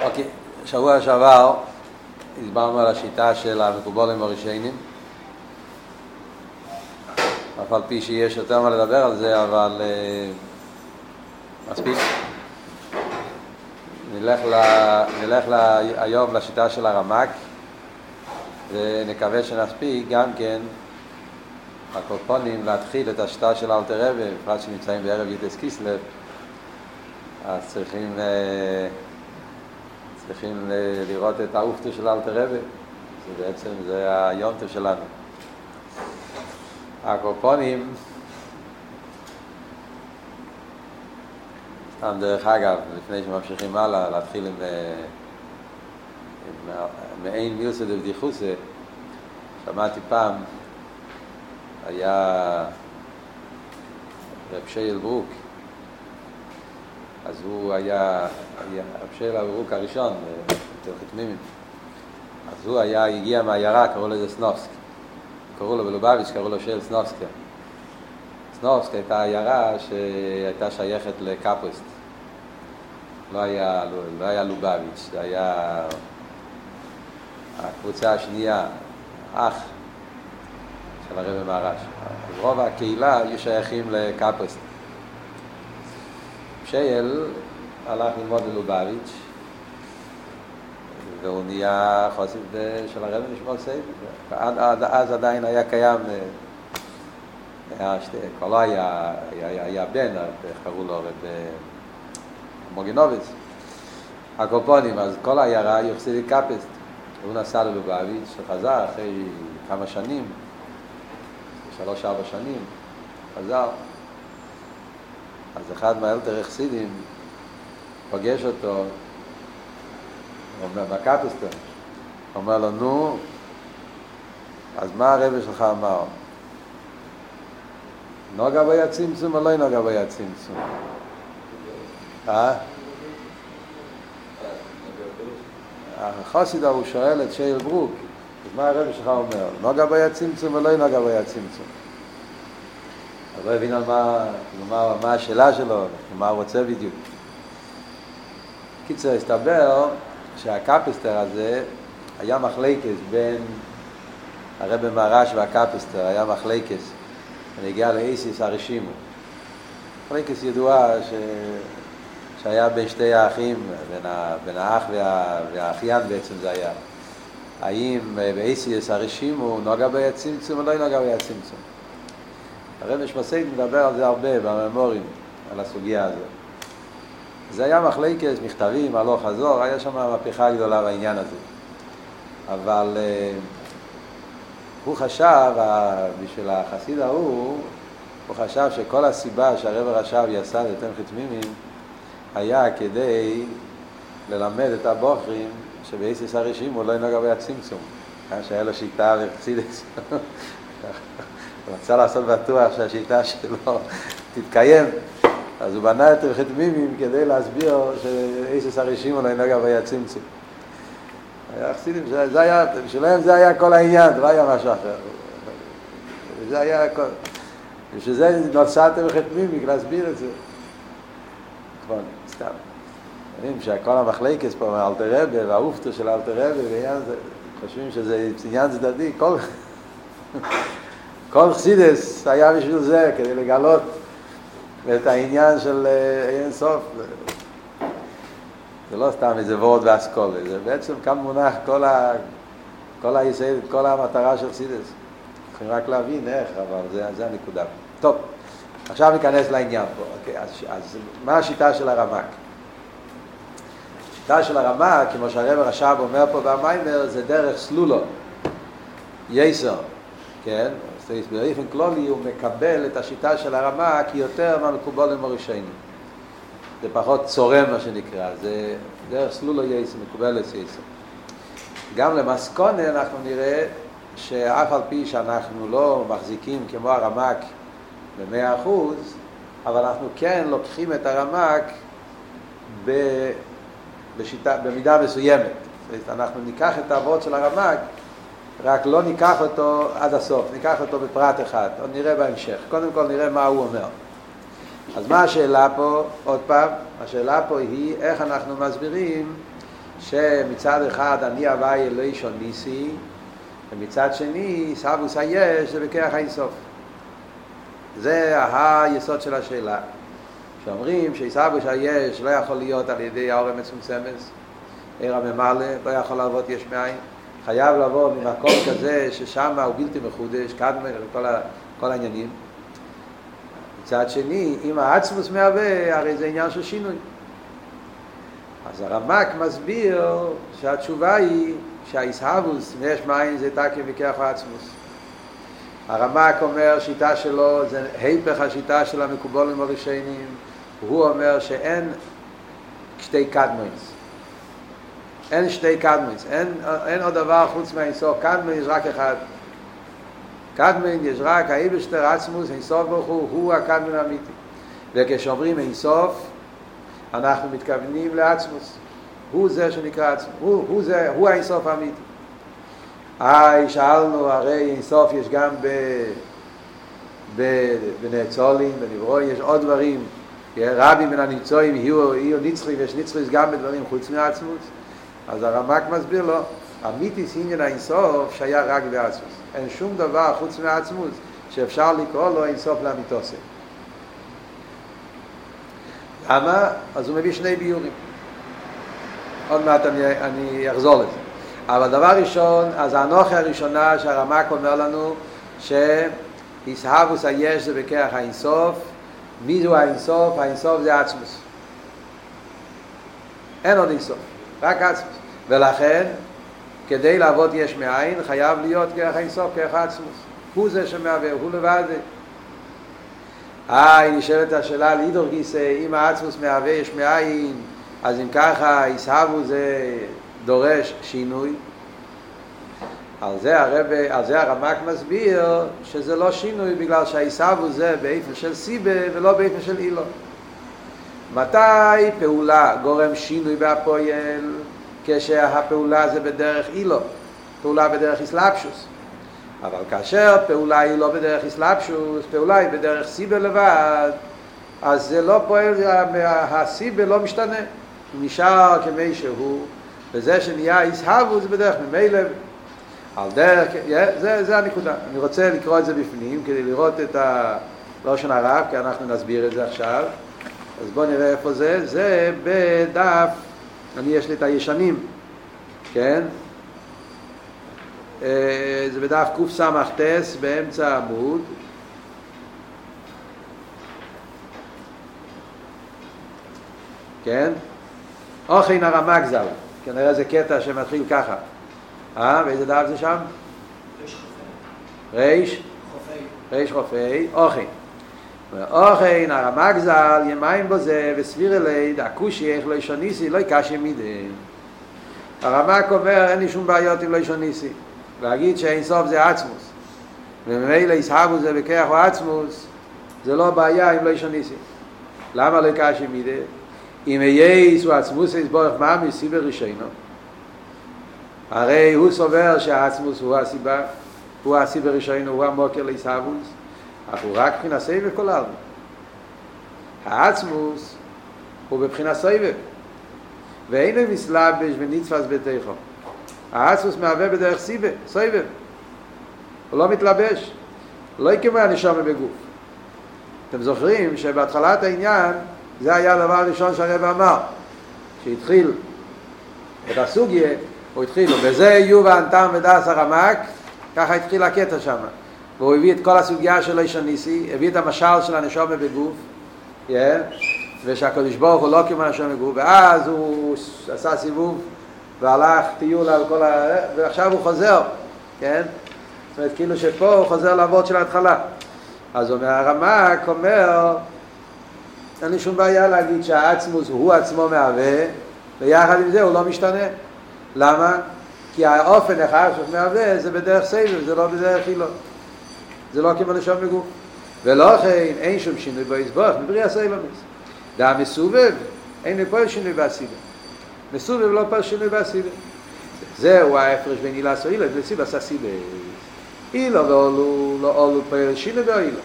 אוקיי, שבוע שעבר הסברנו על השיטה של המקובולים הראשונים אף על פי שיש יותר מה לדבר על זה, אבל uh, מספיק. נלך, ל, נלך ל, היום לשיטה של הרמק ונקווה שנספיק גם כן הקופונים להתחיל את השיטה של אלתר רבי, בפרט שנמצאים בערב יוטס קיסלב, אז צריכים, uh, צריכים לראות את האופטו של אלתר רבי, זה בעצם, זה היונטו שלנו. הקופונים, סתם דרך אגב, לפני שממשיכים הלאה, להתחיל עם, עם מעין מיוסא דבדיחוסא, שמעתי פעם, היה רב שייל ברוק, אז הוא היה, היה רב שייל ברוק הראשון, אצל חתמימים, אז הוא היה, הגיע מהעיירה, קראו לזה סנובסקי. קראו לו בלובביץ', קראו לו שייל סנובסקי. סנובסקי הייתה עיירה שהייתה שייכת לקפוסט. לא היה, לא, לא היה לובביץ', זה היה הקבוצה השנייה, אח של הרבי מהרש. רוב הקהילה היו שייכים לקפוסט. שייל הלך ללמוד ללובביץ', והוא נהיה חוסית של הרבי נשמור סייב. עד, עד אז עדיין היה קיים, היה שתי, כבר לא היה, היה, היה בן, איך קראו לו, רב מוגינוביץ. הקופונים, אז כל העיירה היא חסידית קפסט. הוא נסע ללובביץ' וחזר אחרי כמה שנים, שלוש-ארבע שנים, חזר. אז אחד מהאלתר החסידים פגש אותו אומר, בקפיסטר, אומר לו, נו, אז מה הרבי שלך אמר? נוגע בו צמצום או לא נוגע בו צמצום? אה? החסיד הוא שואל את שייל ברוק, אז מה הרבי שלך אומר? נוגע בו צמצום או לא נוגע בו צמצום? הוא לא הבין על מה, מה, מה השאלה שלו, מה הוא רוצה בדיוק. קיצר, הסתבר שהקפיסטר הזה היה מחלקס בין הרבי מרש והקפיסטר, היה מחלקס ונגיע לאיסיס הרשימו. מחלקס ידועה ש... שהיה בין שתי האחים, בין, ה... בין האח וה... והאחיין בעצם זה היה. האם באיסיס הרשימו נוגע בי הצמצום או לא נוגע בי הרבי שמסייד מדבר על זה הרבה בממורים, על הסוגיה הזאת. זה היה מחלקת מכתבים, הלוך חזור, היה שם מהפכה גדולה בעניין הזה. אבל uh, הוא חשב, בשביל החסיד ההוא, הוא חשב שכל הסיבה שהרב רש"ב יסד את תמחי תמימים היה כדי ללמד את הבוחרים שבאיסיס הרשים הוא לא ינהג הצמצום. שהיה לו שיטה וחסידס. הוא רצה לעשות בטוח שהשיטה שלו תתקיים. אז הוא בנה את רכת מימים כדי להסביר שאיסס הרשימו לא ינהג אביה צמצום. היה חסידים, זה היה, בשבילם זה היה כל העניין, לא היה משהו אחר. זה היה הכל. בשביל זה נוצרתם רכת מימים, להסביר את זה. נכון, סתם. יודעים שכל המחלקס פה מאלתר רבי והאופטו של אלתר זה, חושבים שזה עניין צדדי, כל, כל חסידס היה בשביל זה, כדי לגלות ואת העניין של אין סוף. זה לא סתם איזה וורד ואסכולה, זה בעצם כאן מונח כל, ה, כל, היסד, כל המטרה של סידס. צריכים רק להבין איך, אבל זה, זה הנקודה. טוב, עכשיו ניכנס לעניין פה. אוקיי, אז, אז מה השיטה של הרמק? השיטה של הרמק, כמו שהרב רש"ב אומר פה במיימר, זה דרך סלולו, יסר, כן? באופן כללי הוא מקבל את השיטה של הרמק יותר מהמקובולים הראשונים. זה פחות צורם מה שנקרא, זה דרך סלולו יסר, מקובל יסר. גם למסקונה אנחנו נראה שאף על פי שאנחנו לא מחזיקים כמו הרמק במאה אחוז, אבל אנחנו כן לוקחים את הרמק ב... בשיטה, במידה מסוימת. אנחנו ניקח את האבות של הרמק רק לא ניקח אותו עד הסוף, ניקח אותו בפרט אחד, עוד נראה בהמשך. קודם כל נראה מה הוא אומר. אז מה השאלה פה, עוד פעם, השאלה פה היא איך אנחנו מסבירים שמצד אחד אני הוואי אלוהי של ניסי, ומצד שני סבוס היש זה בכרך האינסוף. זה היסוד של השאלה. שאומרים שיסבוס היש לא יכול להיות על ידי האור המצומצמס, עיר הממלא, לא יכול לעבוד יש מאין, חייב לבוא ממקום כזה ששם הוא בלתי מחודש, קדמה וכל כל העניינים. מצד שני, אם העצמוס מהווה, הרי זה עניין של שינוי. אז הרמק מסביר שהתשובה היא שהאיסהבוס, יש מאין זה תקי מכח העצמוס. הרמק אומר שיטה שלו זה היפך השיטה של המקובולים הראשונים הוא אומר שאין שתי קדמוינס אין שתי קדמוינס אין, אין עוד דבר חוץ מהאינסוף. קדמוין יש רק אחד. קדמוין יש רק האיבשטר עצמוס אינסוף ברוך הוא הוא הקדמוין האמיתי. וכשאומרים אינסוף אנחנו מתכוונים לעצמוס. הוא זה שנקרא עצמוס. הוא, הוא, זה, הוא האינסוף האמיתי. היי, שאלנו, הרי אינסוף יש גם ב... בנאצולים, בנברוי, יש עוד דברים, רבי מן הניצויים יהיו, יהיו נצחי ויש נצחי גם בדברים חוץ מהעצמות, אז הרמק מסביר לו, אמיתיס עניין האינסוף שהיה רק בעצמות, אין שום דבר חוץ מהעצמות שאפשר לקרוא לו אינסוף לאמיתוסי. למה? אז הוא מביא שני ביורים. עוד מעט אני, אני אחזור לזה. אבל דבר ראשון, אז האנוכי הראשונה שהרמק אומר לנו שהישהבוס היש זה בכרך האינסוף מי זו האינסוף? האינסוף זה עצמוס אין עוד אינסוף, רק עצמוס ולכן כדי לעבוד יש מאין חייב להיות כרך האינסוף, כרך העצמוס הוא זה שמהווה, הוא לבד אה, נשאלת השאלה לידור גיסא, אם העצמוס מהווה יש מאין אז אם ככה, ישהבו זה דורש שינוי על זה הרב, על זה הרמק מסביר שזה לא שינוי בגלל שהעיסבו זה באיפן של סיבה ולא באיפן של אילו. מתי פעולה גורם שינוי בהפועל? כשהפעולה זה בדרך אילו, פעולה בדרך אסלאפשוס. אבל כאשר פעולה היא לא בדרך אסלאפשוס, פעולה היא בדרך סיבה לבד, אז זה לא פועל, הסיבה לא משתנה. הוא נשאר כמי שהוא, וזה שנהיה איסהבו זה בדרך ממילא על דרך, זה, זה הנקודה. אני רוצה לקרוא את זה בפנים כדי לראות את הלושן הרב, כי אנחנו נסביר את זה עכשיו. אז בואו נראה איפה זה. זה בדף, אני יש לי את הישנים, כן? זה בדף קס"ט באמצע העמוד. כן? אוכן הרמק ז"ל, כנראה זה קטע שמתחיל ככה. אה, ואיזה דף זה שם? ריש ריש חופי, אוכן. אוכן, הרמק ז"ל, ימיים בו זה, וסביר אלי, דקושי איך לא ישוניסי, לא יקשי מידי. הרמק אומר, אין לי שום בעיות עם לא ישוניסי. להגיד שאין סוף זה עצמוס. וממילא יסהבו זה בכח או עצמוס, זה לא בעיה עם לא ישוניסי. למה לא יקשי מידי? אם אייס הוא עצמוס יסבורך מה מסיבר רישיינו. הרי הוא סובר שהעצמוס הוא הסיבה, הוא הסיבה ראשון, הוא המוקר לעיסאבוס, אך הוא רק מבחינת סבב כל העלמא. העצמוס הוא בבחינת סבב, ואין לו מסלבש ונצפס בתיכו. העצמוס מהווה בדרך סיבה, סבב. הוא לא מתלבש, לא יקמה הנשום בגוף. אתם זוכרים שבהתחלת העניין זה היה הדבר הראשון שהרב אמר, שהתחיל את הסוגיה הוא התחיל, וזה יובן טעם ודס הרמק, ככה התחיל הקטע שם. והוא הביא את כל הסוגיה של איש הניסי, הביא את המשל של הנשומה בגוף, yeah, ושהקדוש ברוך הוא לא כמו הנשומה בגוף, ואז הוא עשה סיבוב והלך טיול על כל ה... ועכשיו הוא חוזר, כן? זאת אומרת, כאילו שפה הוא חוזר לעבוד של ההתחלה. אז אומר, הרמק אומר, אין לי שום בעיה להגיד שהעצמוס הוא עצמו מהווה, ויחד עם זה הוא לא משתנה. למה? כי האופן אחד שהוא מהווה זה בדרך סבב, זה לא בדרך אילו. זה לא כמו לשון מגוף. ולא כן, אין שום שינוי בהסבוך, מברי הסבבס. דה מסובב, אין פה שינוי בהסיבה. מסובב לא פה שינוי בהסיבה. זהו ההפרש בין אילה סו אילה, וסיבה עשה סיבה. אילו ואולו, לא אולו פה שינוי באילו.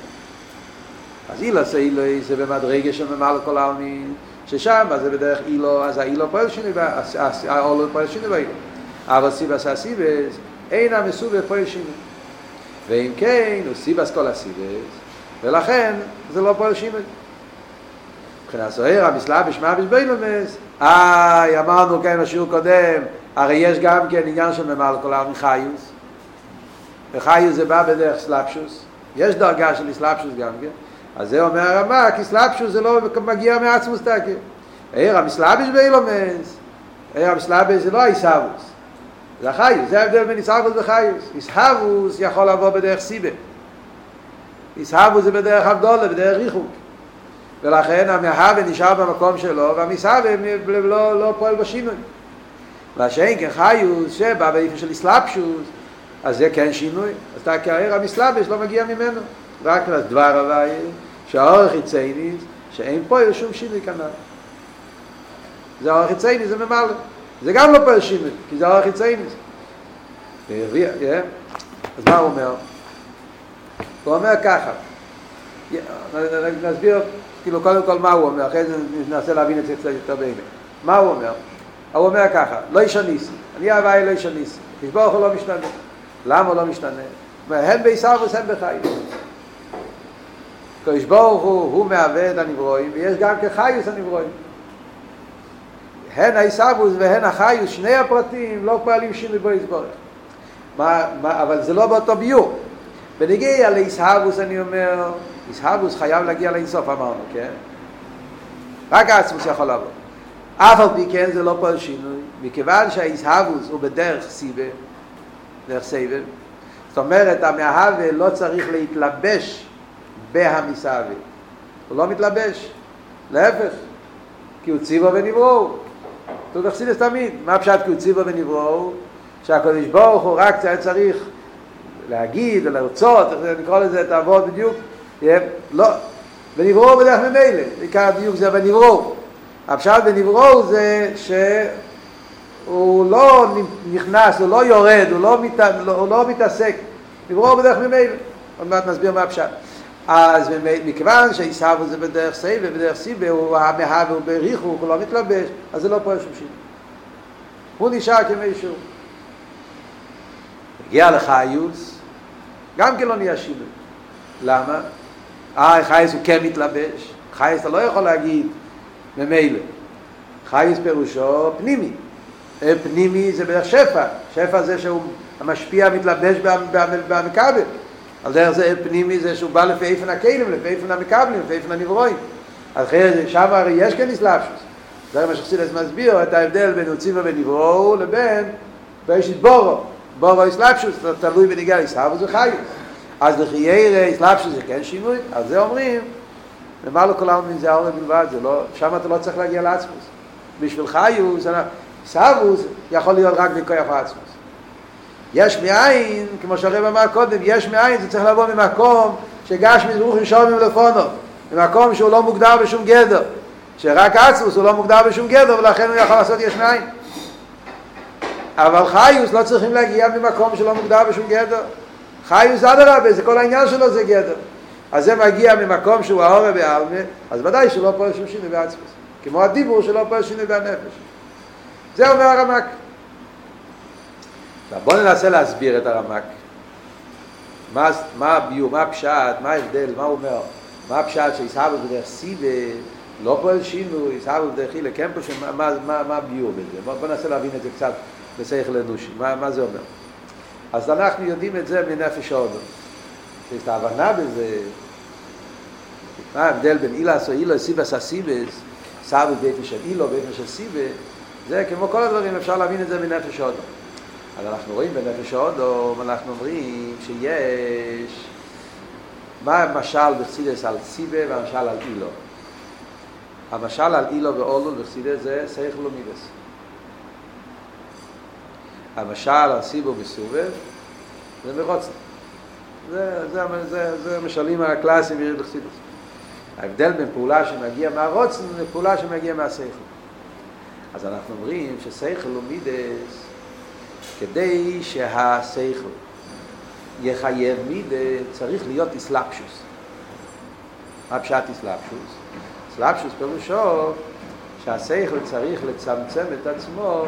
אז אילה סו אילה זה במדרגה של ממלא כל העלמין, ששם זה בדרך אילו, אז האילו פועל שינוי, האולו פועל שינוי באילו. אבל סיבס הסיבס אין המסובה פועל שינוי. ואם כן, הוא סיבס כל הסיבס, ולכן זה לא פועל שינוי. מבחינת סוהר, המסלאב בשמה בשבילומס, איי, אמרנו כן בשיעור קודם, הרי יש גם כן עניין של ממלא כל העם חיוס, וחיוס זה בא בדרך סלאפשוס, יש דרגה של סלאפשוס גם כן, אז זה אומר הרמה, כי סלאפשוס זה לא מגיע מעצמוס תקי. עיר המסלאביש באילומס, עיר המסלאביש זה לא הישאבוס, זה החיוס, זה ההבדל בין ישאבוס וחיוס. ישאבוס יכול לבוא בדרך סיבה. ישאבוס זה בדרך אבדולה, בדרך ריחוק. ולכן המהווה נשאר במקום שלו, והמסהווה לא, לא פועל בשינוי. מה שאין כן חיוס שבא באיפה של אסלאפשוס, אז זה כן שינוי. אז אתה כער המסלבש לא מגיע ממנו. רק לדבר הוואי, שהאורך יצייני, שאין פועל שום שינוי כנראה. זה האורך יצייני, זה ממלא. זה גם לא שינוי, כי זה האורך יצייני. אז מה הוא אומר? הוא אומר ככה, נסביר כאילו קודם כל מה הוא אומר, אחרי זה ננסה להבין את זה קצת יותר באמת. מה הוא אומר? הוא אומר ככה, לא ישניסי, אני הוואי לא ישניסי, כשברוך הוא לא משתנה. למה הוא לא משתנה? הן בעיסאוויס הן בחיים. קדוש ברוך הוא, הוא את הנברואים, ויש גם כחיוס הנברואים. הן העיסאוויס והן החיוס, שני הפרטים, לא פועלים שינוי בו יסבורך. אבל זה לא באותו ביור. בנגיע לעיסאוויס אני אומר, איסהבוס חייב להגיע לאינסוף אמרנו, כן? רק העצמוס יכול לעבוד. אף על פי כן זה לא פועל שינוי, מכיוון שהאיסהבוס הוא בדרך סיבה, דרך סבב, זאת אומרת המאהבה לא צריך להתלבש בהמסהבה, הוא לא מתלבש, להפך, כי הוא ציבו ונבראו. אתה תחסיד תמיד, מה פשט כי הוא ציבו ונבראו? שהקדוש ברוך הוא רק צריך להגיד ולרצות, נקרא לזה, תעבוד בדיוק, לא, ונברו בדרך ממילא, עיקר הדיוק זה ונברו. הפשט בנברו זה שהוא לא נכנס, הוא לא יורד, הוא לא, מת, הוא לא מתעסק, נברו בדרך ממילא. עוד מעט נסביר מה הפשט. אז מכיוון שעיסאוו זה בדרך סייבה, בדרך סיבה, הוא המהווה, הוא בריחו, הוא לא מתלבש, אז זה לא פועל שום שינוי. הוא נשאר כמישהו. הגיע לחיוס, גם כן לא נהיה שינוי. למה? אה, חייס הוא כן מתלבש. חייס אתה לא יכול להגיד ממילא. חייס פירושו פנימי. פנימי זה בערך שפע. שפע זה שהוא המשפיע מתלבש במכבל. על דרך זה פנימי זה שהוא בא לפי איפן הכלים, לפי איפן המקבלים, לפי איפן הנברואים. אחרי זה, שם הרי יש כן אסלאפשוס. זה מה שחסידס מסביר, את ההבדל בין עוציבה ונברו לבין באישית בורו. בורו אסלאפשוס, תלוי בניגע איסהבוס וחיוס. אז לחיירה, אסלאפ שזה כן שינוי, על זה אומרים, ומה כל העלמין זה העולם בלבד, זה לא, שם אתה לא צריך להגיע לעצמוס. בשביל חיוס, סבוס יכול להיות רק בכוח העצמוס. יש מאין, כמו שהרב אמר קודם, יש מאין, זה צריך לבוא ממקום שגש מזרוך ושומם לפונו, ממקום שהוא לא מוגדר בשום גדר, שרק עצמוס הוא לא מוגדר בשום גדר, ולכן הוא יכול לעשות יש מאין. אבל חיוס לא צריכים להגיע ממקום שלא מוגדר בשום גדר. חיוס אדרבה, זה כל העניין שלו זה גדר. אז זה מגיע ממקום שהוא האורה בעלמה, אז ודאי שלא פועל שום שינוי בעצמוס. כמו הדיבור שלא פועל שינוי בנפש. זה אומר הרמק. בואו ננסה להסביר את הרמק. מה, מה הביור, מה הפשט, מה ההבדל, מה הוא אומר? מה הפשט שישהבו בדרך סיבה, לא פועל שינוי, ישהבו בדרך הילה, כן פשוט, מה, מה, מה הביור בזה? בואו בוא ננסה להבין את זה קצת בשכל אנושי, מה, מה זה אומר? אז אנחנו יודעים את זה מנפש האודו. יש את ההבנה בזה, מה ההבדל בין אילס או אילו, סיבס הסיבס, סבא באיפה של אילו, באיפה של סיבה, זה כמו כל הדברים, אפשר להבין את זה מנפש האודו. אז אנחנו רואים בנפש האודו, אנחנו אומרים שיש, מה המשל בחסידס על סיבה והמשל על אילו? המשל על אילו ואולול בחסידס זה סייך לומידס. המשל על סיבו מסובב זה מרוצן. זה, זה, זה, זה המשלים הקלאסיים בירד בחסידוס. ההבדל בין פעולה שמגיע מהרוצן לפעולה שמגיע מהסייכל. אז אנחנו אומרים ששכל ומידות כדי שהשכל יחייב מידה צריך להיות התלבשות. מה פשט התלבשות? התלבשות פירושו שהשכל צריך לצמצם את עצמו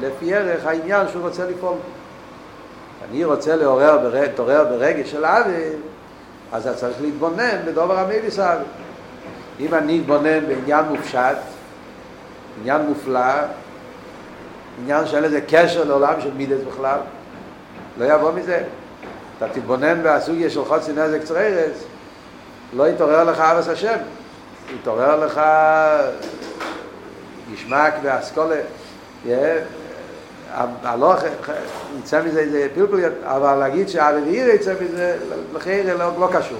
לפי ערך העניין שהוא רוצה לפעול. אני רוצה לעורר, להתעורר ברגש של אהבה, אז אתה צריך להתבונן בדבר המביא אהבה. אם אני אתבונן בעניין מופשט, עניין מופלא, עניין שאין לזה קשר לעולם של מידס בכלל, לא יבוא מזה. אתה תתבונן בסוגיה של חוצי נזק צררס, לא יתעורר לך אבס השם, יתעורר לך גשמק ואסכולה, הלוך, יצא מזה איזה פלפל, אבל להגיד שהרביעיר יצא מזה, לכן לא, לא קשור.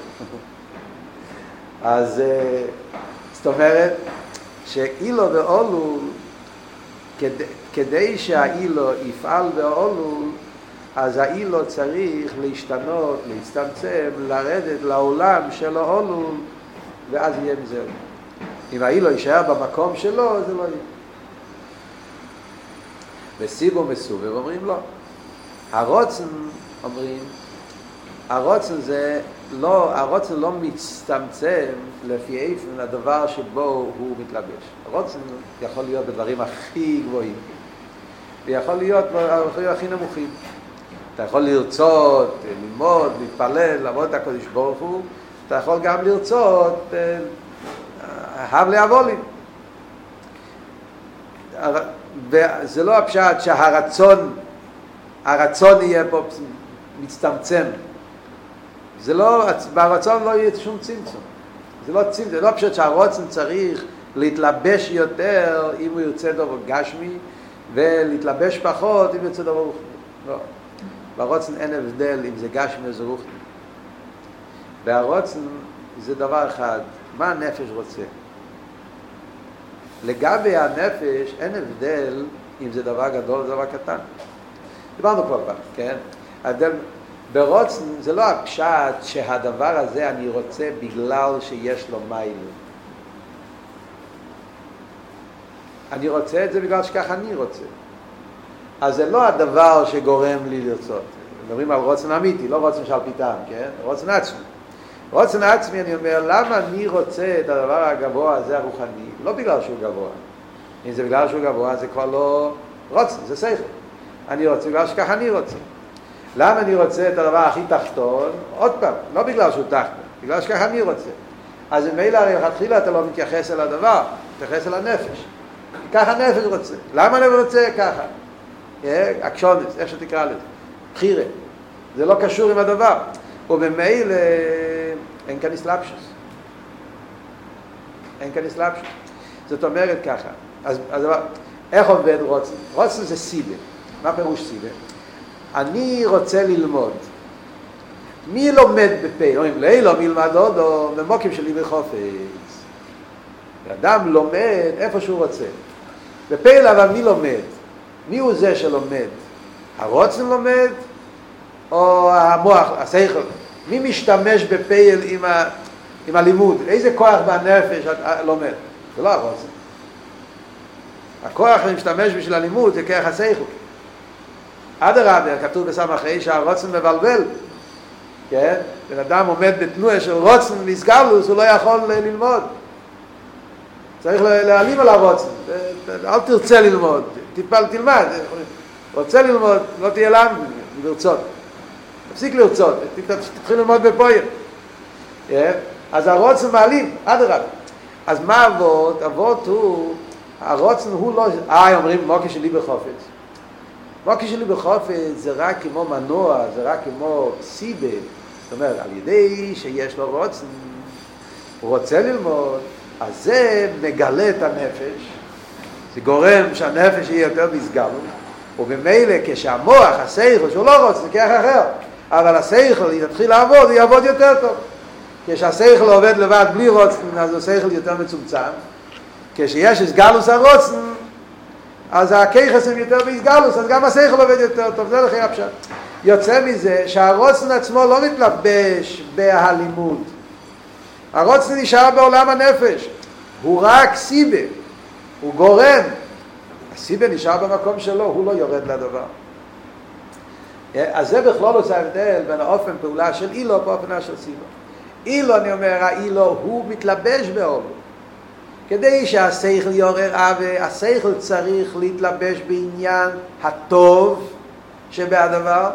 אז זאת אומרת שאילו ואולו, כדי, שהאילו יפעל באולו, אז האילו צריך להשתנות, להצטמצם, לרדת לעולם של האולו, ואז יהיה מזה. אם האילו יישאר במקום שלו, זה לא יהיה. וסיבו מסובב אומרים לא. הרוצן, אומרים, הרוצן זה לא, הרוצן לא מצטמצם לפי איפן הדבר שבו הוא מתלבש. הרוצן יכול להיות בדברים הכי גבוהים, ויכול להיות בדברים הכי נמוכים. אתה יכול לרצות, ללמוד, להתפלל, לעבוד את הקודש ברוך הוא, אתה יכול גם לרצות, הב להבולים. וזה לא הפשט שהרצון, הרצון יהיה פה מצטמצם. זה לא, ברצון לא יהיה שום צמצום. זה לא צמצום, זה לא פשוט שהרוצן צריך להתלבש יותר אם הוא ירצה דבר גשמי, ולהתלבש פחות אם ירצה דבר רוחני. לא. ברוצן אין הבדל אם זה גשמי זה רוחני. והרוצן זה דבר אחד, מה הנפש רוצה? לגבי הנפש אין הבדל אם זה דבר גדול או דבר קטן. דיברנו כבר פעם, כן? ההבדל ברוצן זה לא הפשט שהדבר הזה אני רוצה בגלל שיש לו מייל. אני רוצה את זה בגלל שככה אני רוצה. אז זה לא הדבר שגורם לי לרצות. מדברים על רוצן אמיתי, לא רוצן של פיתם, כן? רוצן עצמי. רוצן עצמי, אני אומר, למה אני רוצה את הדבר הגבוה הזה הרוחני? לא בגלל שהוא גבוה. אם זה בגלל שהוא גבוה, זה כבר לא רוצן, זה שכל. אני רוצה בגלל שככה אני רוצה. למה אני רוצה את הדבר הכי תחתון? עוד פעם, לא בגלל שהוא תחתון, בגלל שככה אני רוצה. אז ממילא הרי לכתחילה אתה לא מתייחס אל הדבר, מתייחס אל הנפש. ככה הנפש רוצה. למה אני רוצה ככה? אקשונס, איך שתקרא לזה. בחירה. זה לא קשור עם הדבר. וממילא אין כאן אסלאפשוס. אין כאן אסלאפשוס. זאת אומרת ככה, אז, אז איך עובד רוצן? רוצן זה סיבה. מה פירוש סיבה? אני רוצה ללמוד. מי לומד בפה? אומרים, לא מלמד עוד או במוקים שלי בחופץ. אדם לומד איפה שהוא רוצה. בפה אבל מי לומד? מי הוא זה שלומד? הרוצן לומד או המוח, השכל? מי משתמש בפייל עם, ה, עם הלימוד? איזה כוח בנפש לומד? זה לא הרוצן. הכוח שמשתמש בשביל הלימוד זה כוח השכל. אדרבה, כתוב בסמ"ך שהרוצן מבלבל. כן? בן אדם עומד בתנועה של רוצן נסגלוס, הוא לא יכול ללמוד. צריך להעלים על הרוצן. אל תרצה ללמוד, תפעל, תלמד. רוצה ללמוד, לא תהיה למה לרצות. תפסיק לרצות, תתחיל ללמוד בפויר. אז הרוצן מעלים, אדרבה. אז מה אבות? אבות הוא, הרוצן הוא לא, אה, אומרים מוקי שלי בחופץ. מוקי שלי בחופץ זה רק כמו מנוע, זה רק כמו סיבה. זאת אומרת, על ידי שיש לו רוצן, הוא רוצה ללמוד, אז זה מגלה את הנפש, זה גורם שהנפש יהיה יותר מסגל, ובמילא כשהמוח, השכל, שהוא לא רוצה, זה כך אחר, אבל השכל יתחיל לעבוד, הוא יעבוד יותר טוב. כשהשכל עובד לבד בלי רוצן, אז השכל יותר מצומצם. כשיש הסגלוס הרוצן, אז הכיחס הם יותר בהסגלוס, אז גם השכל עובד יותר טוב, זה לכי הפשט. יוצא מזה שהרוצן עצמו לא מתלבש בהלימוד. הרוצן נשאר בעולם הנפש. הוא רק סיבה, הוא גורם. הסיבה נשאר במקום שלו, הוא לא יורד לדבר. אז זה בכלול עושה הבדל בין האופן פעולה של אילו ואופנה של סיבה. אילו, אני אומר, האילו הוא מתלבש באולו. כדי שהשכל יעורר עוול, השכל צריך להתלבש בעניין הטוב שבהדבר.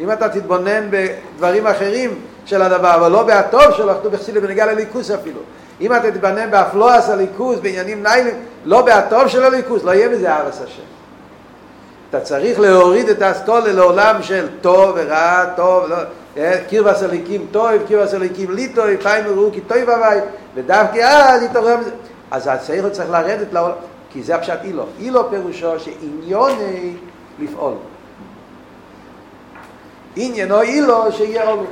אם אתה תתבונן בדברים אחרים של הדבר, אבל לא בהטוב שלו, כתוב בחסידות בנגיע לליכוס אפילו. אם אתה תתבונן באפלואס הליכוס, בעניינים ניילים, לא בהטוב של הליכוס, לא יהיה בזה ארץ השם. אתה צריך להוריד את האסכולה לעולם של טוב ורע, טוב, לא, קירבס הליקים טוב, קירבס הליקים לי טוב, פיים וראו כי טוב הווי, ודווקא אז יתעורר מזה. אז השכל צריך לרדת לעולם, כי זה הפשט אילו. אילו פירושו שעניוני לפעול. עניינו אילו שיהיה עולו.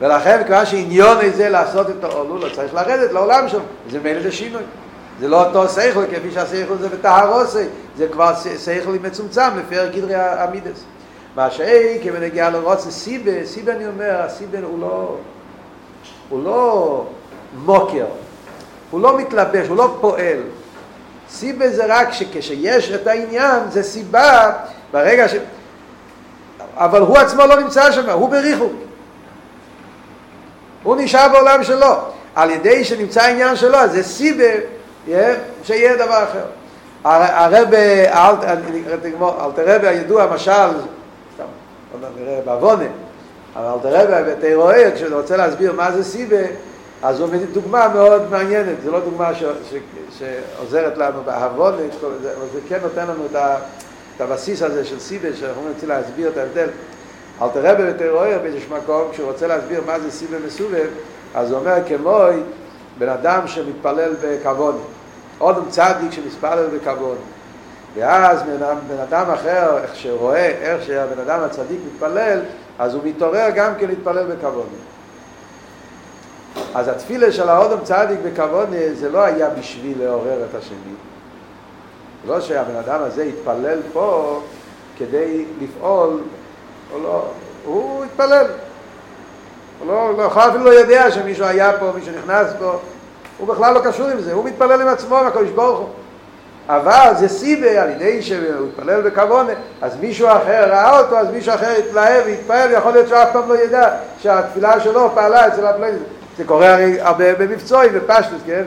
ולכן כיוון שעניוני זה לעשות את העולו, לא צריך לרדת לעולם שלו. זה מילא זה שינוי. זה לא אותו שכל כפי שהשכל זה בטהרוסי, זה כבר שכל מצומצם לפי גדרי המידס. מה שאי כבנגיע לרוצה סיבה, סיבה אני אומר, הסיבה הוא לא, הוא לא מוקר, הוא לא מתלבש, הוא לא פועל. סיבה זה רק שכשיש את העניין, זה סיבה ברגע ש... אבל הוא עצמו לא נמצא שם, הוא בריחוק. הוא נשאר בעולם שלו. על ידי שנמצא העניין שלו, זה סיבה שיהיה דבר אחר. הרב, אלתר רבי הידוע, משל, סתם, נראה בעוונה, אבל אלתר רבי בתירואה, כשהוא רוצה להסביר מה זה סיבה, אז מביא דוגמה מאוד מעניינת, זו לא דוגמה ש, ש, שעוזרת לנו בעוונה, אבל זה כן נותן לנו את, ה, את הבסיס הזה של סיבה, שאנחנו רוצים להסביר את ההבדל. אלתר רבי בתירואה באיזשהו מקום, כשהוא רוצה להסביר מה זה סיבה מסובב, אז הוא אומר כמו בן אדם שמתפלל בכבוד. אודם צדיק שמספלל בכבוד. ואז בן אדם אחר, איך שרואה איך שהבן אדם הצדיק מתפלל, אז הוא מתעורר גם כן להתפלל בכבוד. אז התפילה של האודם צדיק בכבוד זה לא היה בשביל לעורר את השני. לא שהבן אדם הזה התפלל פה כדי לפעול, או לא, הוא התפלל. הוא לא, לא, אפילו לא יודע שמישהו היה פה, מישהו נכנס פה, הוא בכלל לא קשור עם זה, הוא מתפלל עם עצמו, הקדוש ברוך הוא. אבל זה סיבה על ידי שהוא התפלל בכוונה, אז מישהו אחר ראה אותו, אז מישהו אחר התלהב והתפעל, ויכול להיות שהוא אף פעם לא ידע שהתפילה שלו פעלה אצל הפלייזר. זה קורה הרי הרבה במבצועים, בפשטות, כן?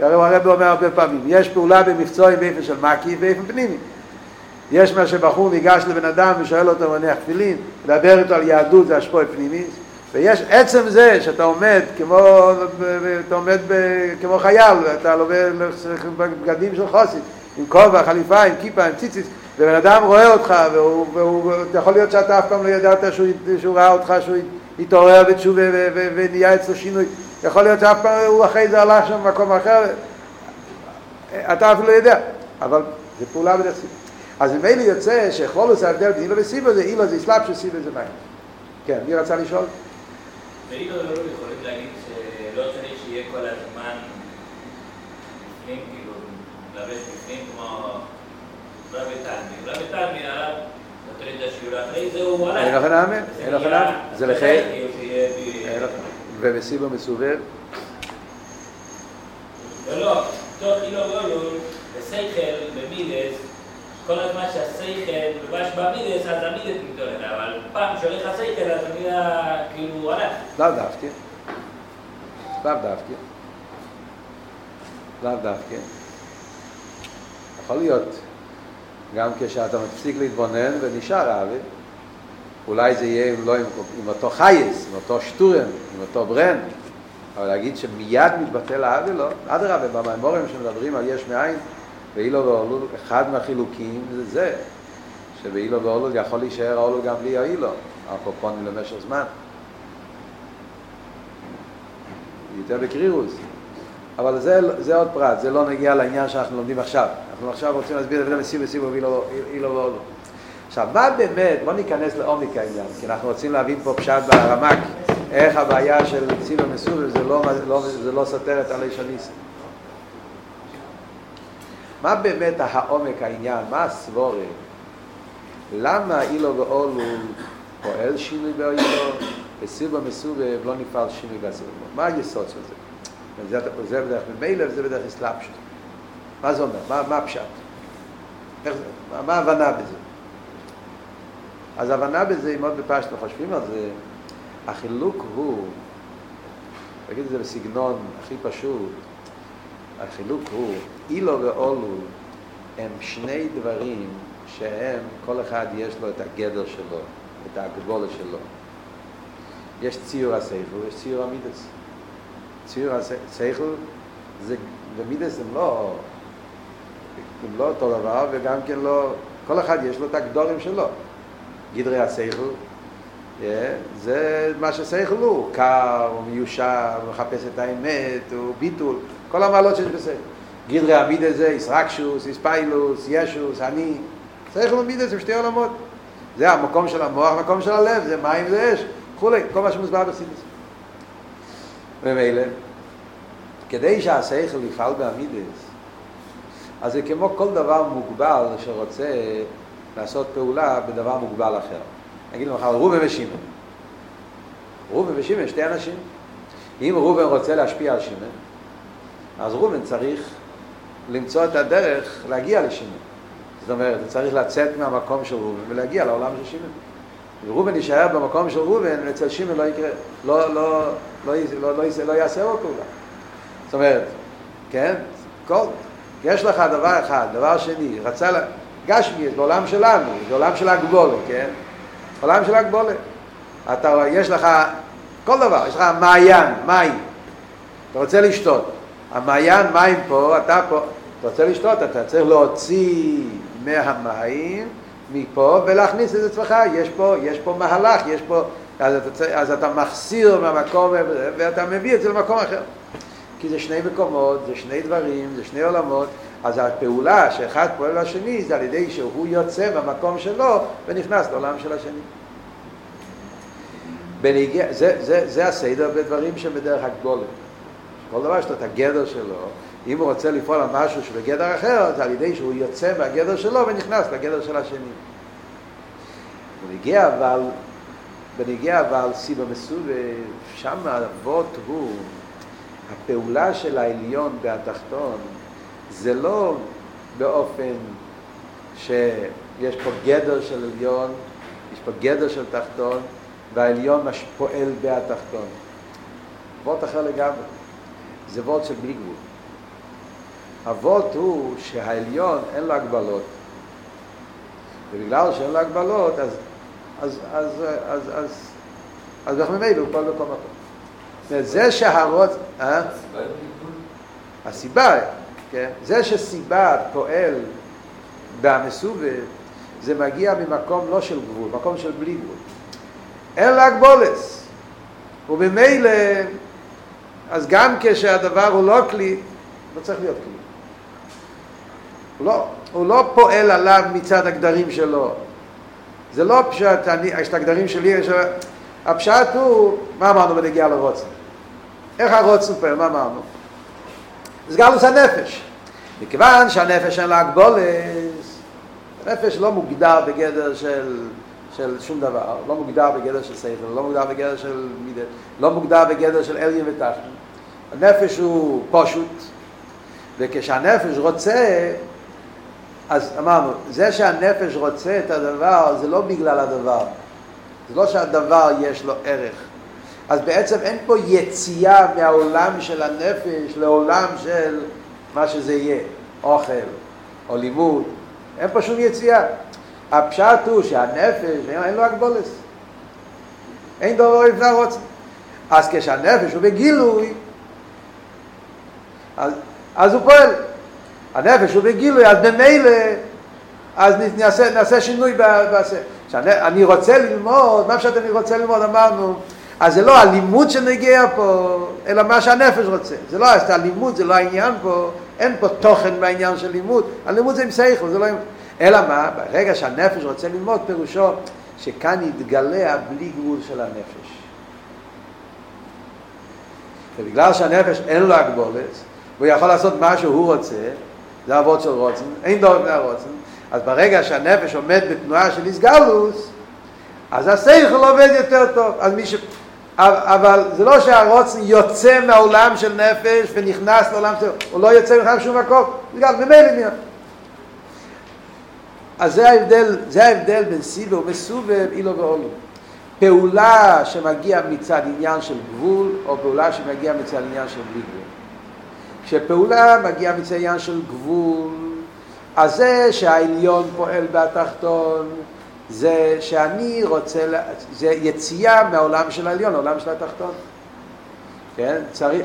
הרי הרב אומר הרבה פעמים, יש פעולה במבצועים באופן של מקיף ואופן פנימי. יש מה שבחור ניגש לבן אדם ושואל אותו מניח תפילין, מדבר איתו על יהדות, זה השפעה פנימי, ויש עצם זה שאתה עומד כמו, אתה עומד ב, כמו חייל, אתה לובש בגדים של חוסית, עם כובע, חליפה, עם כיפה, עם ציציס, ובן אדם רואה אותך, והוא, והוא, יכול להיות שאתה אף פעם לא ידעת שהוא, שהוא ראה אותך, שהוא התעורר בתשובה ונהיה אצלו שינוי, יכול להיות שאף פעם הוא אחרי זה הלך שם במקום אחר, אתה אפילו לא יודע, אבל זה פעולה בדרך סיבה. אז ממילא יוצא שחולוס ההבדל בין אילו וסיבו זה אילו זה אסלאפ של סיבו זה מים. כן, מי רצה לשאול? ואילו לא יכולים להגיד שלא צריך שיהיה כל הזמן בפנים, כאילו, לבש בפנים כמו רבי תלמי. רבי תלמי הרב נותן את השיעור אחרי זה הוא הלך. אין לכם נאמן, אין לכם נאמן. זה לכם. ומסיבו מסובב? לא, לא, תוך אילו ואולו, בשכל, במידס, כל הזמן שהשכל מבש במידס, אז המידס מתעורר, אבל פעם שהולך השכל, אז המידה כאילו הלך. לאו דווקא. לאו דווקא. לאו דווקא. יכול להיות, גם כשאתה מפסיק להתבונן ונשאר עוול, אולי זה יהיה לא, עם, עם אותו חייס, עם אותו שטורם, עם אותו ברן, אבל להגיד שמיד מתבטל העוול, לא. אדרבה, במימורים שמדברים על יש מאין, ואילו ואולול, אחד מהחילוקים זה זה, שבאילו ואולול יכול להישאר האולול גם בלי האילו, אפרופונים למשך זמן. יותר בקרירוס. אבל זה, זה עוד פרט, זה לא נגיע לעניין שאנחנו לומדים עכשיו. אנחנו עכשיו רוצים להסביר את זה מסיב וסיב ואילו ואולול. עכשיו, מה באמת, בוא ניכנס לעומק העניין, כי אנחנו רוצים להבין פה פשט ברמק, איך הבעיה של סיב ומסוב, זה לא, לא, זה לא סותר את הלישניסם. מה באמת העומק העניין? מה הסבורה? למה אילו ואולו פועל שינוי באילו וסיבה מסובב לא נפעל שינוי בסיבה? מה היסוד של זה? זה בדרך ממילא וזה בדרך אסלאפשוט. מה זה אומר? מה, מה הפשט? מה, מה ההבנה בזה? אז ההבנה בזה היא מאוד בפשט, חושבים על זה, החילוק הוא, תגיד את זה בסגנון הכי פשוט, החילוק הוא, אילו ואולו הם שני דברים שהם, כל אחד יש לו את הגדר שלו, את ההגבולת שלו. יש ציור השכל, יש ציור המידס. ציור השכל זה, ומידס הם לא, הם לא אותו דבר וגם כן לא, כל אחד יש לו את הגדורים שלו. גדרי השכל, זה מה ששכל הוא, קר, הוא מיושב, הוא מחפש את האמת, הוא ביטול, כל המעלות שיש בשכל. גדרי המידה זה ישרקשוס, יספיילוס, ישוס, אני, שכל ומידה זה שתי עולמות. זה המקום של המוח, המקום של הלב, זה מים, זה אש, וכולי, כל מה שמוסבר בסידס. ומילא, כדי שהשכל יפעל בעמידס, אז זה כמו כל דבר מוגבל שרוצה לעשות פעולה בדבר מוגבל אחר. נגיד לך, רובן ושימן. רובן ושימן, שתי אנשים. אם רובן רוצה להשפיע על שימן, אז רובן צריך למצוא את הדרך להגיע לשימן. זאת אומרת, הוא צריך לצאת מהמקום של רובן ולהגיע לעולם של שימן. ורובן יישאר במקום של רובן, אצל שימן לא יקרה, לא, לא, לא, לא, לא, לא יעשה עוד פעולה. זאת אומרת, כן? כל, יש לך דבר אחד, דבר שני, רצה, לה, גשמי, בעולם שלנו, בעולם של הגבולת, כן? עולם של הגבולה. אתה, יש לך כל דבר, יש לך מעיין, מים. אתה רוצה לשתות. המעיין מים פה, אתה פה, אתה רוצה לשתות, אתה צריך להוציא מהמים, מפה, ולהכניס את עצמך. יש פה, יש פה מהלך, יש פה, אז אתה, אז אתה מחסיר מהמקום, ואתה מביא את זה למקום אחר. כי זה שני מקומות, זה שני דברים, זה שני עולמות, אז הפעולה שאחד פועל לשני זה על ידי שהוא יוצא מהמקום שלו ונכנס לעולם של השני. בניגיע, זה, זה, זה הסדר בדברים שבדרך הגבולת. כל דבר יש לו את הגדר שלו, אם הוא רוצה לפעול על משהו שבגדר אחר, זה על ידי שהוא יוצא מהגדר שלו ונכנס לגדר של השני. בניגיע אבל, בניגיע אבל סיבה מסובב, שם האבות הוא, הפעולה של העליון והתחתון, זה לא באופן שיש פה גדר של עליון, יש פה גדר של תחתון, והעליון פועל בהתחתון. וורט אחר לגמרי. זה וורט של בלי גבול. הוורט הוא שהעליון אין לו הגבלות. ובגלל שאין לו הגבלות, אז אז אז אז אז אז אנחנו ממילא הוא פועל בכל מקום. זה שהרוץ... אה? הסיבה, כן? זה שסיבה פועל במסובב, זה מגיע ממקום לא של גבול, מקום של בלי גבול. אין לה הגבולס. ובמילא, אז גם כשהדבר הוא לא כלי, לא צריך להיות כלי. הוא לא, הוא לא פועל עליו מצד הגדרים שלו. זה לא פשט, אני, יש את הגדרים שלי, יש... הפשט הוא, מה אמרנו בנגיעה לרוצן? איך הרוצן פועל, מה אמרנו? זה גלוס הנפש. מכיוון שהנפש אין לה הגבולס, הנפש לא מוגדר בגדר של של שום דבר, לא מוגדר בגדר של סייכל, לא מוגדר בגדר של מידת, לא מוגדר בגדר של אליין ותחתן. הנפש הוא פשוט, וכשהנפש רוצה, אז אמרנו, זה שהנפש רוצה את הדבר, זה לא בגלל הדבר. זה לא שהדבר יש לו ערך. אז בעצם אין פה יציאה מהעולם של הנפש לעולם של מה שזה יהיה, אוכל או לימוד. אין פה שום יציאה. הפשט הוא שהנפש אין לו הגבולס. אין דבר לפני הרוצן. אז כשהנפש הוא בגילוי, אז, אז הוא פועל. הנפש הוא בגילוי, אז במילא, אז נעשה, נעשה שינוי בעשה. אני רוצה ללמוד, מה שאתה רוצה ללמוד, אמרנו, אז זה לא הלימוד שנגיע פה, אלא מה שהנפש רוצה. זה לא הלימוד, זה לא העניין פה, אין פה תוכן בעניין של לימוד, הלימוד זה עם שכל, זה לא. אלא מה? ברגע שהנפש רוצה ללמוד פירושו שכאן יתגלה הבלי גבול של הנפש. ובגלל שהנפש אין לו הגבולת, והוא יכול לעשות מה שהוא רוצה, זה אבות של רוצן, אין דור בני הרוצן, אז ברגע שהנפש עומד בתנועה של איסגלוס, אז השכל עובד יותר טוב. אז מי ש... אבל זה לא שהרוצן יוצא מהעולם של נפש ונכנס לעולם של... הוא לא יוצא מכאן שום מקום, זה גם ממילא מיד. אז זה ההבדל, זה ההבדל בין סיבו ומסובב, אילו ואולו. פעולה שמגיע מצד עניין של גבול, או פעולה שמגיע מצד עניין של בלי גבול. כשפעולה מגיעה מצד עניין של גבול, אז זה שהעליון פועל בתחתון, זה שאני רוצה, זה יציאה מהעולם של העליון, העולם של התחתון. כן? צריך,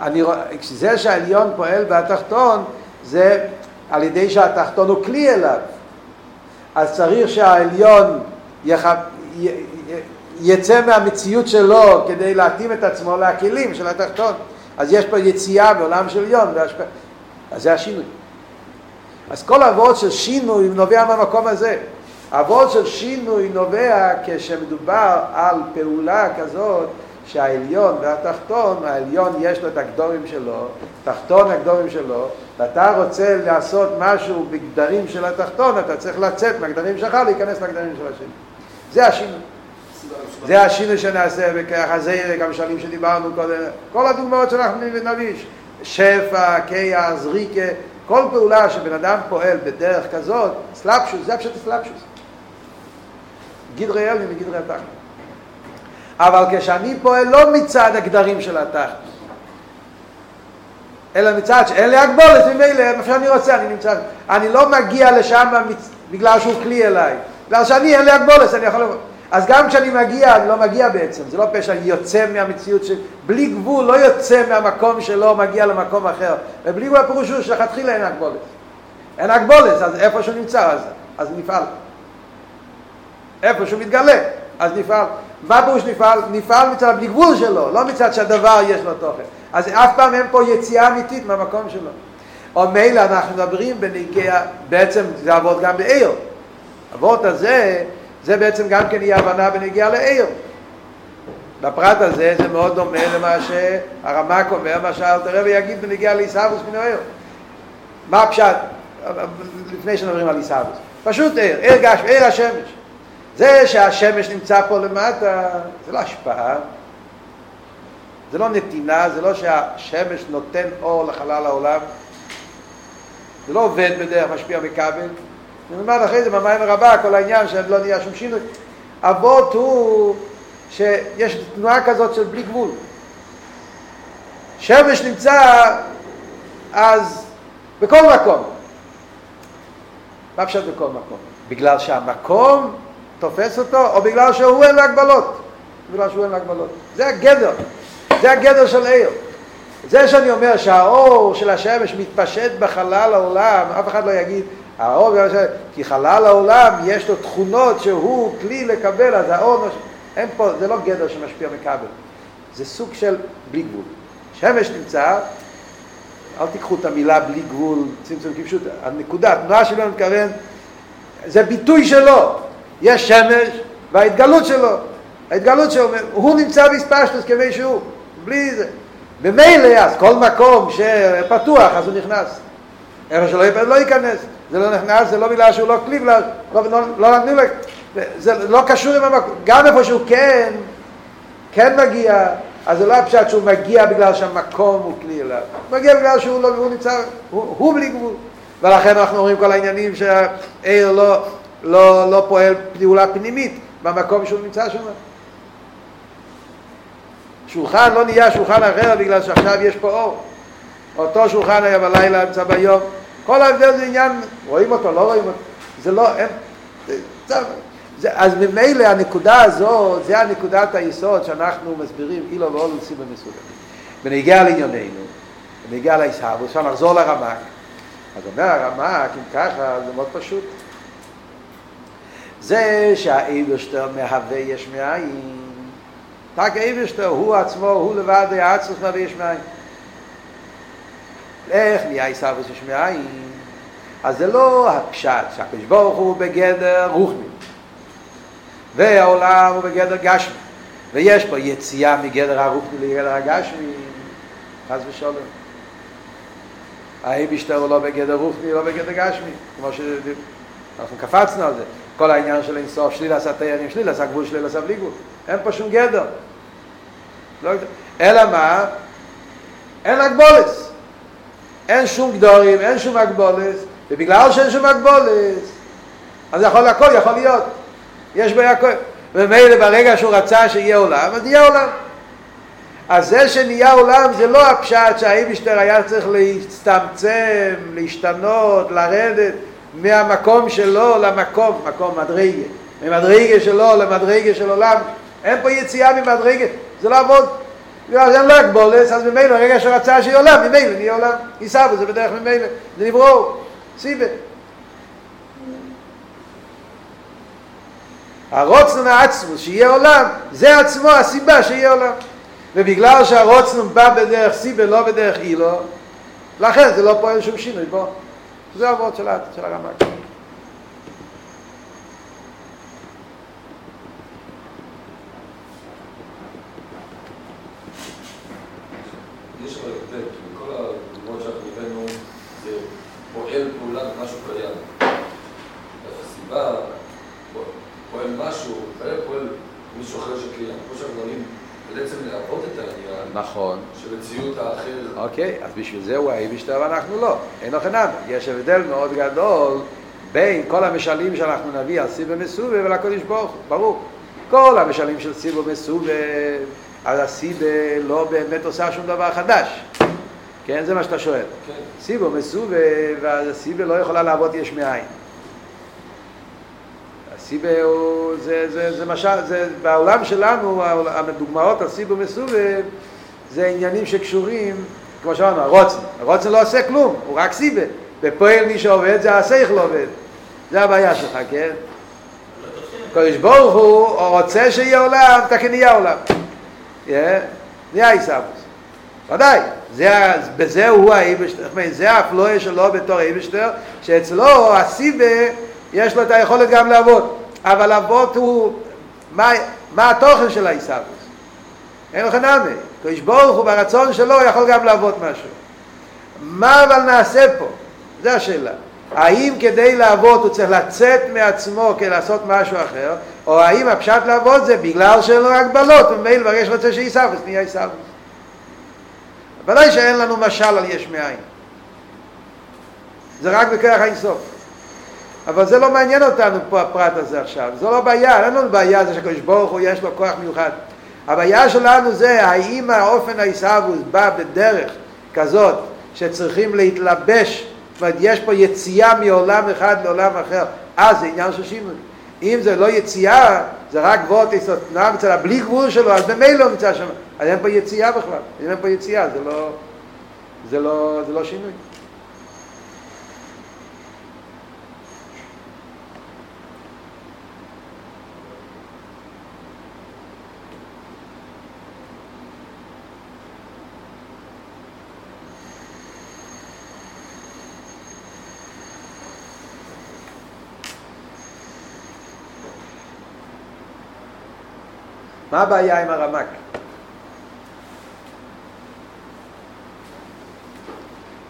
אני, זה שהעליון פועל בתחתון, זה על ידי שהתחתון הוא כלי אליו. אז צריך שהעליון יח... י... יצא מהמציאות שלו כדי להתאים את עצמו לכלים של התחתון. אז יש פה יציאה בעולם של עליון, והשפ... אז זה השינוי. אז כל העבוד של שינוי נובע מהמקום הזה. העבוד של שינוי נובע כשמדובר על פעולה כזאת שהעליון והתחתון, העליון יש לו את הגדורים שלו, תחתון הגדורים שלו, ואתה רוצה לעשות משהו בגדרים של התחתון, אתה צריך לצאת מהגדרים שלך, להיכנס לגדרים של השני. זה השינוי. זה השינוי שנעשה וככה זה גם שנים שדיברנו קודם, כל הדוגמאות שאנחנו נביא, שפע, כיח, זריקה, כל פעולה שבן אדם פועל בדרך כזאת, סלאפשוס, זה פשוט סלאפשוס. גדרי אלמי מגדרי התחת. אבל כשאני פועל לא מצד הגדרים של התחת, אלא מצד שאין לי הגבולת, ממילא, איפה שאני רוצה, אני נמצא, אני לא מגיע לשם בגלל שהוא כלי אליי, בגלל שאני אין לי הגבולת, אני יכול... אז גם כשאני מגיע, אני לא מגיע בעצם, זה לא פשע, אני יוצא מהמציאות של... בלי גבול לא יוצא מהמקום שלו, מגיע למקום אחר. ובלי גבול הפירוש הוא שלכתחילה אין הגבולת. אין הגבולת, אז איפה שהוא נמצא, אז, אז נפעל. איפה שהוא מתגלה, אז נפעל. מה פירוש נפעל? נפעל מצד הבלי גבול שלו, לא מצד שהדבר יש לו תוכן. אז אף פעם אין פה יציאה אמיתית מהמקום שלו. או מילא אנחנו מדברים בנגיע, בעצם זה עבוד גם בעיר. עבוד הזה, זה בעצם גם כן יהיה הבנה בנגיעה לעיר. בפרט הזה זה מאוד דומה למה שהרמק אומר, מה שאלתר רבי יגיד בנגיעה לעיסאוויס מן העיר. מה הפשט? לפני שנדברים על עיסאוויס. פשוט עיר, עיר גש, עיר השמש. זה שהשמש נמצא פה למטה, זה לא השפעה, זה לא נתינה, זה לא שהשמש נותן אור לחלל העולם, זה לא עובד בדרך משפיע מכבל, נלמד אחרי זה במים הרבה, כל העניין שלא נהיה שום שינוי. אבות הוא שיש תנועה כזאת של בלי גבול. שמש נמצא אז בכל מקום. מה פשוט בכל מקום? בגלל שהמקום תופס אותו, או בגלל שהוא אין לו הגבלות. בגלל שהוא אין לו הגבלות. זה הגדר. זה הגדר של עיר. זה שאני אומר שהאור של השמש מתפשט בחלל העולם, אף אחד לא יגיד, האור, כי חלל העולם יש לו תכונות שהוא כלי לקבל, אז האור, אין פה, זה לא גדר שמשפיע מכבל, זה סוג של בלי גבול. שמש נמצא, אל תיקחו את המילה בלי גבול, צמצום כפשוט, הנקודה, התנועה שלו מתכוון, זה ביטוי שלו, יש שמש וההתגלות שלו, ההתגלות שלו, הוא נמצא בספשטוס כמי שהוא, בלי זה. במילא, אז כל מקום שפתוח, אז הוא נכנס. איפה שלא לא ייכנס. זה לא נכנס, זה לא בגלל שהוא לא כלי, לא, לא, לא נתנו לו, זה לא קשור עם המקום, גם איפה שהוא כן, כן מגיע, אז זה לא הפשט שהוא מגיע בגלל שהמקום הוא כלי אליו, הוא מגיע בגלל שהוא לא, הוא נמצא, הוא, הוא בלי גבול, ולכן אנחנו רואים כל העניינים שהעיר לא, לא, לא פועל פעולה פנימית במקום שהוא נמצא שם. שולחן לא נהיה שולחן אחר בגלל שעכשיו יש פה אור. אותו שולחן היה בלילה, נמצא ביום. כל ההבדל זה עניין, רואים אותו, לא רואים אותו. זה לא, אין, זה, אז ממילא הנקודה הזו, זה הנקודת היסוד שאנחנו מסבירים אילו ואולו סיבה מסוגלים. ונגיע לענייננו, ונגיע להסהר, אפשר לחזור לרמק. אז אומר הרמק, אם ככה, זה מאוד פשוט. זה שהאיברשטר מהווה יש מאין, רק האיברשטר הוא עצמו, הוא לבד העצמוס מהווה יש מאין. איך נהיה עיסאוויס יש מאין? אז זה לא הפשט שהקדוש ברוך הוא בגדר רוחני. והעולם הוא בגדר גשמי. ויש פה יציאה מגדר הרוחני לגדר הגשמי חס ושלום. האם הוא לא בגדר רוחני, לא בגדר גשמי? כמו שאנחנו קפצנו על זה. כל העניין של אינסוף, שליל עשה תיירים, שליל עשה גבול, שליל עשה בלי גבול. אין פה שום גדר. לא, אלא מה? אין הגבולס אין שום גדורים, אין שום הגבולס, ובגלל שאין שום הגבולס, אז יכול, הכל יכול להיות. יש בו הכל. ומילא ברגע שהוא רצה שיהיה עולם, אז יהיה עולם. אז זה שנהיה עולם זה לא הפשט שהאיבישטר היה צריך להצטמצם, להשתנות, לרדת מהמקום שלו למקום, מקום מדרגה, ממדרגה שלו למדרגה של עולם, אין פה יציאה ממדרגה, זה לא עבוד, אז אין לו הגבולס, אז ממילא, הרגע שרצה שיהיה עולם, ממילא נהיה עולם, ייסע בזה בדרך ממילא, זה נברור, סיבה. הרוצנון העצמוס שיהיה עולם, זה עצמו הסיבה שיהיה עולם. ובגלל שהרוצנון בא בדרך סיבה, לא בדרך אילו, לכן זה לא פועל שום שינוי בו. זה העבוד של, של הרמק. פועל פעולה במשהו קיים. הסיבה, פועל משהו, פועל פועל מישהו אחר שקיים. כמו שאנחנו מדברים, בעצם לעבוד את העניין נכון. של מציאות האחר. אוקיי, אז בשביל זה הוא האיבישטר ואנחנו לא. אין לכם נאדה. יש הבדל מאוד גדול בין כל המשלים שאנחנו נביא על סיבה מסובה ולקודש ברוך הוא, ברור. כל המשלים של סיבה מסובה, אז הסיבה לא באמת עושה שום דבר חדש. כן, זה מה שאתה שואל. כן. סיבה מסובה, ואז הסיבה לא יכולה לעבוד יש מאין. הסיבה הוא, זה, זה, זה משל, זה, בעולם שלנו, הדוגמאות על סיבה מסובה, זה עניינים שקשורים, כמו שאמרנו, הרוצן. הרוצן לא עושה כלום, הוא רק סיבה. בפועל מי שעובד זה השכל עובד. זה הבעיה שלך, כן? קדוש ברוך הוא רוצה שיהיה עולם, תקן נהיה עולם. נהיה עיסאוויס. ודאי, זה, בזה הוא האיבשטר, זה האפלואה שלו בתור האיבשטר, שאצלו הסיבה יש לו את היכולת גם לעבוד. אבל לעבוד הוא, מה, מה התוכן של העיסאוויס? אין לך נאמי. קדוש ברוך הוא ברצון שלו יכול גם לעבוד משהו. מה אבל נעשה פה? זו השאלה. האם כדי לעבוד הוא צריך לצאת מעצמו כדי לעשות משהו אחר, או האם הפשט לעבוד זה בגלל שאין לו הגבלות, וממילא ברגע שרוצה שעיסאוויס נהיה עיסאוויס. ודאי שאין לנו משל על יש מאין. זה רק בכוח האינסוף. אבל זה לא מעניין אותנו פה הפרט הזה עכשיו, זו לא בעיה, אין לנו בעיה זה שהקדוש ברוך הוא יש לו כוח מיוחד. הבעיה שלנו זה האם האופן העיסאוווס בא בדרך כזאת שצריכים להתלבש, זאת אומרת יש פה יציאה מעולם אחד לעולם אחר, אז זה עניין של שינוי. אם זה לא יציאה, זה רק וורט איסטנאם אצל הבלי גבול שלו, אז במילא הוא נמצא שם, אז אין פה יציאה בכלל, אין פה יציאה זה לא, זה לא, זה לא שינוי. מה הבעיה עם הרמק?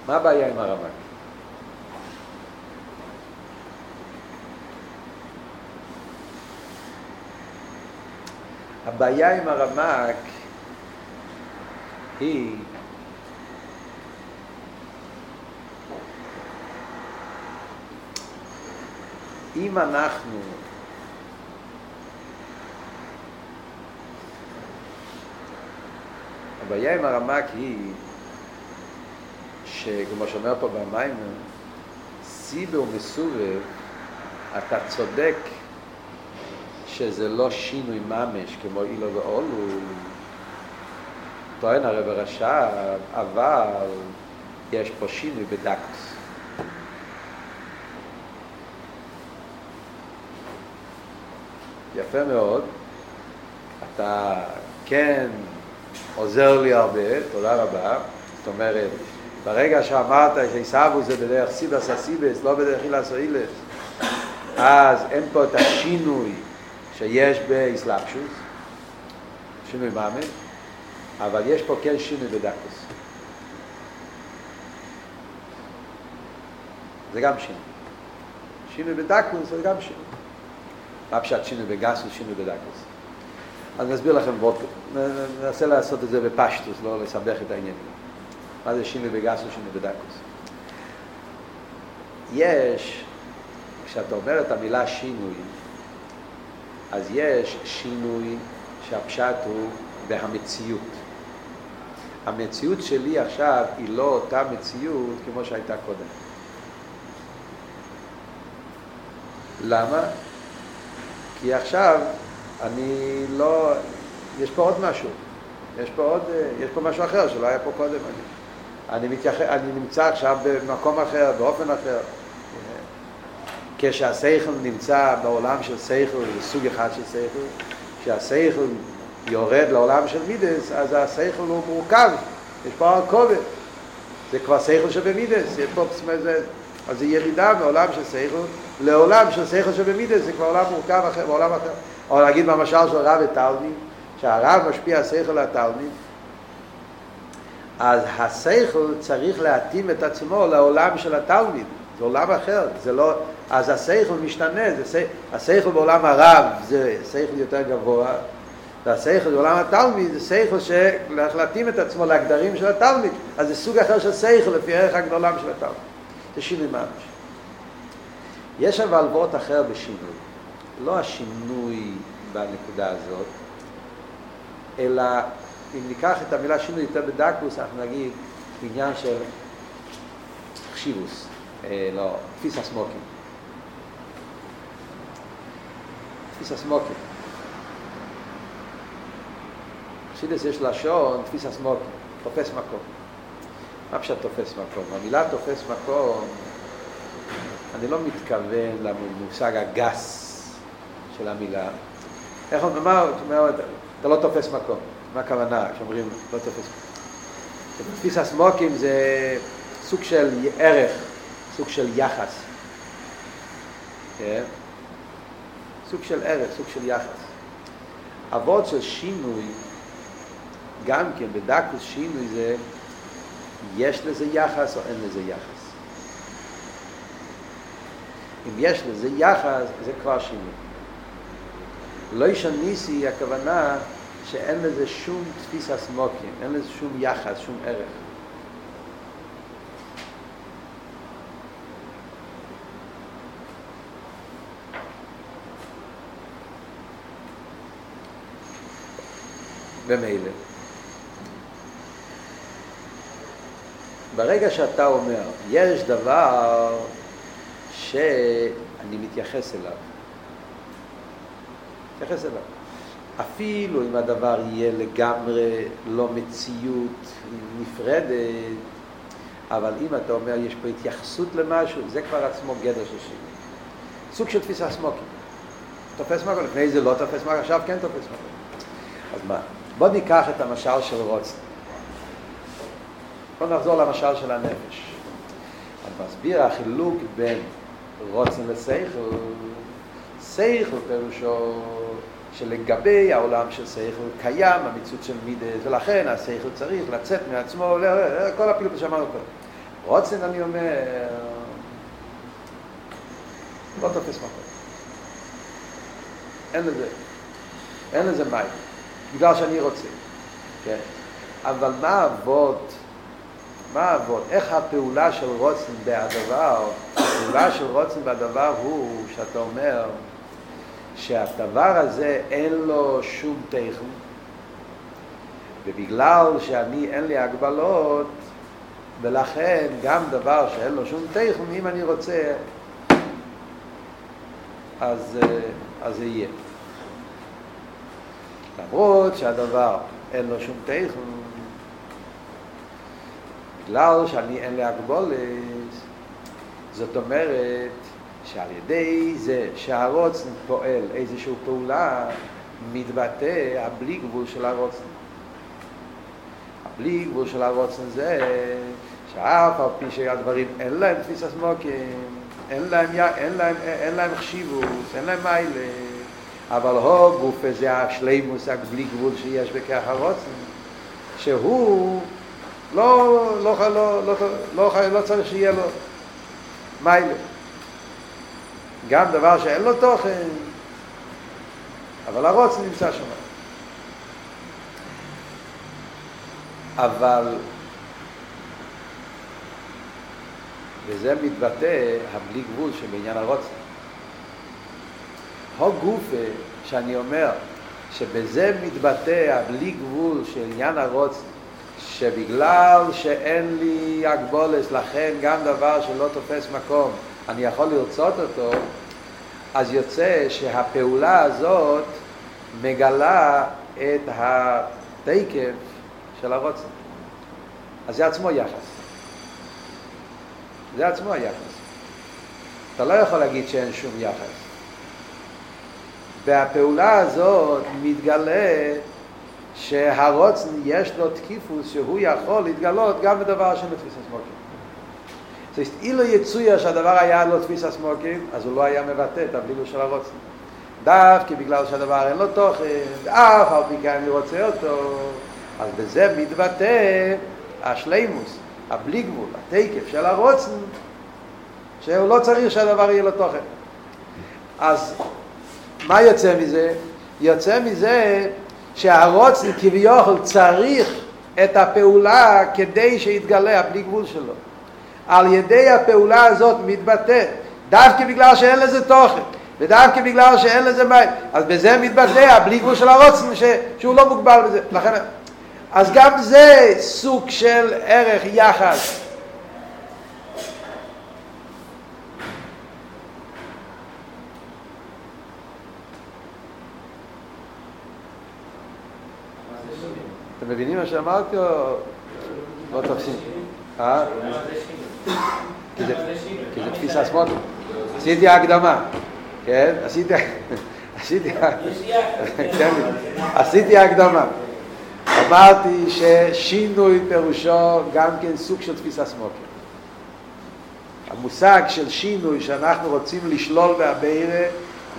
מה הבעיה עם הרמק? הבעיה עם הרמק היא אם אנחנו הבעיה עם הרמק היא שכמו שאומר פה במים סיבה ומסובב אתה צודק שזה לא שינוי ממש כמו אילו ואולו. טוען הרב הרשע אבל יש פה שינוי בדקוס. יפה מאוד. אתה כן עוזר לי הרבה, תודה רבה. זאת אומרת, ברגע שאמרת שעיסאוו זה בדרך סיבס הסיבס, לא בדרך אילס או אילס, אז אין פה את השינוי שיש באסלאפשוס, שינוי מאמין, אבל יש פה כן שינוי בדקוס. זה גם שינוי. שינוי בדקוס זה גם שינוי. מה פשט שינוי בגסוס, שינוי בדקוס. אז נסביר לכם בוא, ננסה לעשות את זה בפשטוס, לא לסבך את העניינים. מה זה שינוי בגסוס, שינוי בדקוס? יש, כשאתה אומר את המילה שינוי, אז יש שינוי שהפשט הוא בהמציאות. המציאות שלי עכשיו היא לא אותה מציאות כמו שהייתה קודם. למה? כי עכשיו אני לא... יש פה עוד משהו. יש פה עוד... יש פה משהו אחר שלא היה פה קודם. אני, אני, מתייח... אני נמצא עכשיו במקום אחר, באופן אחר. כשהשכל נמצא בעולם של שכל, סוג אחד של שכל, כשהשכל יורד לעולם של מידס, אז השכל הוא מורכב, יש פה הרכובת. זה כבר שכל שבמידס, יש פה, אז זה ירידה מעולם של שכל לעולם של שכל שבמידס, זה כבר עולם מורכב אחר, בעולם אחר. או להגיד במשל של רב ותלמיד, שהרב משפיע השכל לתלמיד, אז השכל צריך להתאים את עצמו לעולם של התלמיד, זה עולם אחר, זה לא, אז השכל משתנה, זה, השכל בעולם הרב זה שכל יותר גבוה, והשכל בעולם התלמיד זה שכל שהולך להתאים את עצמו להגדרים של התלמיד, אז זה סוג אחר של שכל לפי ערך הגדולם של התלמיד, זה שינוי ממש. יש אבל וורט אחר בשינוי, לא השינוי בנקודה הזאת, אלא אם ניקח את המילה שינוי יותר בדקוס, אנחנו נגיד עניין של חשיבוס, אה, לא, תפיס הסמוקים. תפיס הסמוקים. חסידס יש לשון תפיס הסמוקים, תופס מקום. מה פשוט תופס מקום? המילה תופס מקום, אני לא מתכוון למושג הגס של המילה. איך הוא אומר? אתה לא תופס מקום. מה הכוונה כשאומרים לא תופס מקום? תפיס הסמוקים זה סוג של ערך, סוג של יחס. כן? סוג של ערך, סוג של יחס. אבות של שינוי, גם כן בדקוס שינוי זה, יש לזה יחס או אין לזה יחס. אם יש לזה יחס, זה כבר שינוי. לא ישניסי הכוונה שאין לזה שום תפיס הסמוקים, אין לזה שום יחס, שום ערך. במילא. ברגע שאתה אומר, יש דבר שאני מתייחס אליו, מתייחס אליו. אפילו אם הדבר יהיה לגמרי לא מציאות נפרדת, אבל אם אתה אומר יש פה התייחסות למשהו, זה כבר עצמו גדר של שינוי. סוג של תפיסה סמוקים. תופס מקום, לפני זה לא תופס מקום, עכשיו כן תופס מקום. אז מה? בוא ניקח את המשל של רוצן. בוא נחזור למשל של הנפש. אני מסביר החילוק בין רוצן לשכל, שכל פירושו שלגבי העולם של שכל קיים המציאות של מידס, ולכן השכל צריך לצאת מעצמו, כל הפעילות שאמרנו פה. רוצן, אני אומר, לא תופס מקום. אין לזה, אין לזה מים, בגלל שאני רוצה, כן? אבל מה אבות, מה אבות, איך הפעולה של רוצן בהדבר, הפעולה של רוצן בהדבר הוא שאתה אומר, שהדבר הזה אין לו שום תכן, ובגלל שאני אין לי הגבלות, ולכן גם דבר שאין לו שום תכן, אם אני רוצה, אז, אז זה יהיה. למרות שהדבר אין לו שום תכן, בגלל שאני אין לי הגבולת, זאת אומרת שעל ידי זה שהרוצן פועל איזושהי פעולה, מתבטא הבלי גבול של הרוצן. הבלי גבול של הרוצן זה שאף על פי שהדברים אין להם תפיס הסמוקים, אין להם, אין להם, אין להם חשיבות, אין להם מיילה, אבל הו גוף זה השלימוס הבלי גבול שיש בכך הרוצן, שהוא לא, לא, לא, לא, לא, לא, לא צריך שיהיה לו מיילה. גם דבר שאין לו תוכן, אבל הרוץ נמצא שם. אבל, וזה מתבטא הבלי גבול שבעניין הרוץ. הו גופה שאני אומר שבזה מתבטא הבלי גבול של עניין הרוץ, שבגלל שאין לי הגבולס, לכן גם דבר שלא תופס מקום, אני יכול לרצות אותו, אז יוצא שהפעולה הזאת מגלה את התקף של הרוצן. אז זה עצמו יחס. זה עצמו היחס. אתה לא יכול להגיד שאין שום יחס. והפעולה הזאת מתגלה שהרוצן יש לו תקיפוס שהוא יכול להתגלות גם בדבר של תפיס הסמוקים. זאת אומרת, אילו יצויה שהדבר היה לו תפיס הסמוקים, אז הוא לא היה מבטא את הבלילוס של הרוצן. דווקא בגלל שהדבר אין לו תוכן, אף על פי כן אני רוצה אותו, אז בזה מתבטא השלימוס, הבלי גבול, התקף של הרוצן, שהוא לא צריך שהדבר יהיה לו תוכן. אז מה יוצא מזה? יוצא מזה שהרוצן כביכול צריך את הפעולה כדי שיתגלה הבלי גבול שלו. על ידי הפעולה הזאת מתבטא, דווקא בגלל שאין לזה תוכן, ודווקא בגלל שאין לזה מים, אז בזה מתבטא הבלי גבול של הרוצן ש... שהוא לא מוגבל בזה. לכן... אז גם זה סוג של ערך יחס. אתם מבינים מה שאמרתי או לא תופסים? אה? כי זה תפיסה סמוטו. עשיתי הקדמה, כן? עשיתי... עשיתי... כן, הקדמה. אמרתי ששינוי פירושו גם כן סוג של תפיסה סמוקר. המושג של שינוי שאנחנו רוצים לשלול בהבירה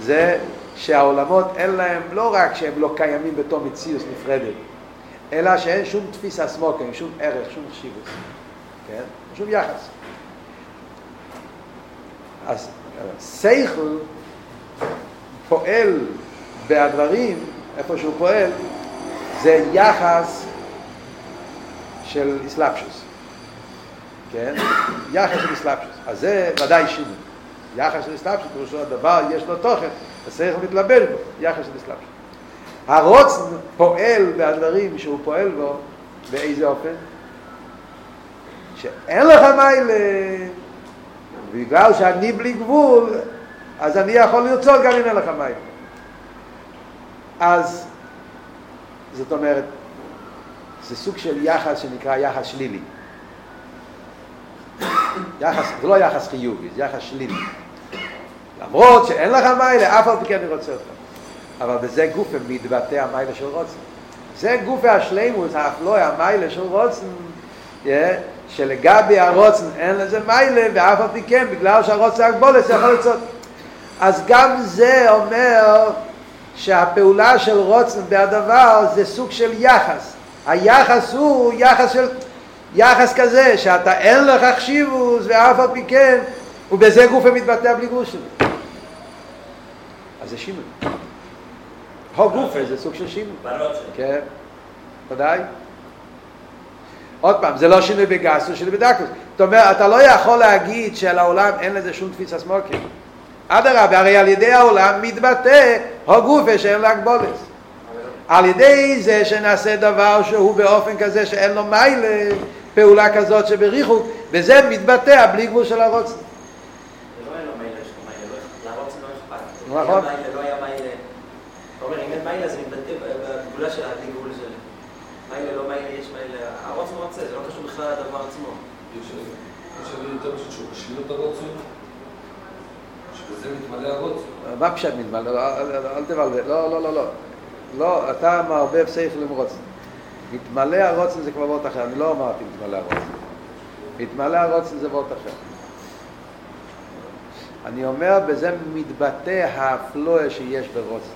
זה שהעולמות אין להם, לא רק שהם לא קיימים בתור מציאות נפרדת, אלא שאין שום תפיסה סמוקר, שום ערך, שום חשיבות, כן? שום יחס. אז סייכל פועל בהדברים, איפה שהוא פועל, זה יחס של אסלאפשוס. כן? יחס של אסלאפשוס. אז זה ודאי שינוי. יחס של אסלאפשוס, פירושו הדבר יש לו תוכן, צריך מתלבש בו, יחס של אסלאפשוס. הרוצן פועל בהדברים שהוא פועל בו, באיזה אופן? שאין לך מיילה, בגלל שאני בלי גבול, אז אני יכול לרצות גם אם אין לך מיילה. אז זאת אומרת, זה סוג של יחס שנקרא יחס שלילי. יחס, זה לא יחס חיובי, זה יחס שלילי. למרות שאין לך מיילה, אף על פי כן אני רוצה אותך. אבל בזה גופה מתבטא המיילה של רוצן. זה גופה השלימוס, אף לא המיילה של רוצן, yeah, שלגבי הרוצן אין לזה מיילה, ואף על פי כן, בגלל שהרוצן הגבולת זה יכול לצאת. אז גם זה אומר שהפעולה של רוצן בהדבר זה סוג של יחס. היחס הוא יחס של... יחס כזה, שאתה אין לך חשיבוס ואף על פי כן, ובזה גופה מתבטא בלי גבול שלו. אז זה שינוי. הו גופה זה סוג של שינוי. כן, ודאי. עוד פעם, זה לא שינוי בגסוס, זה שינוי בדקוס. זאת אומרת, אתה לא יכול להגיד שלעולם אין לזה שום תפיסה סמוקים. אדרבה, הרי על ידי העולם מתבטא הגופה שאין לה הגבולת. על ידי זה שנעשה דבר שהוא באופן כזה שאין לו מיילה, פעולה כזאת שבריחוק, וזה מתבטא בלי גבול של הרוצן. נכון. לא היה מיילה. אתה אומר, אם אין מיילה זה מתבטא בגבולה של הבלי גבול של מיילה, לא מיילה, רוצה, זה לא קשור בכלל לדבר עצמו. יותר פשוט שהוא משלים את הרוצן, שבזה מתמלא. מה פשט מתמלא? אל תבלבל, לא, לא, לא, לא. לא, אתה מערבב עם רוצן. מתמלא הרוצן זה כבר וורט אחר, אני לא אמרתי מתמלא הרוצן. מתמלא הרוצן זה וורט אחר. אני אומר, בזה מתבטא האפלואה שיש ברוצן.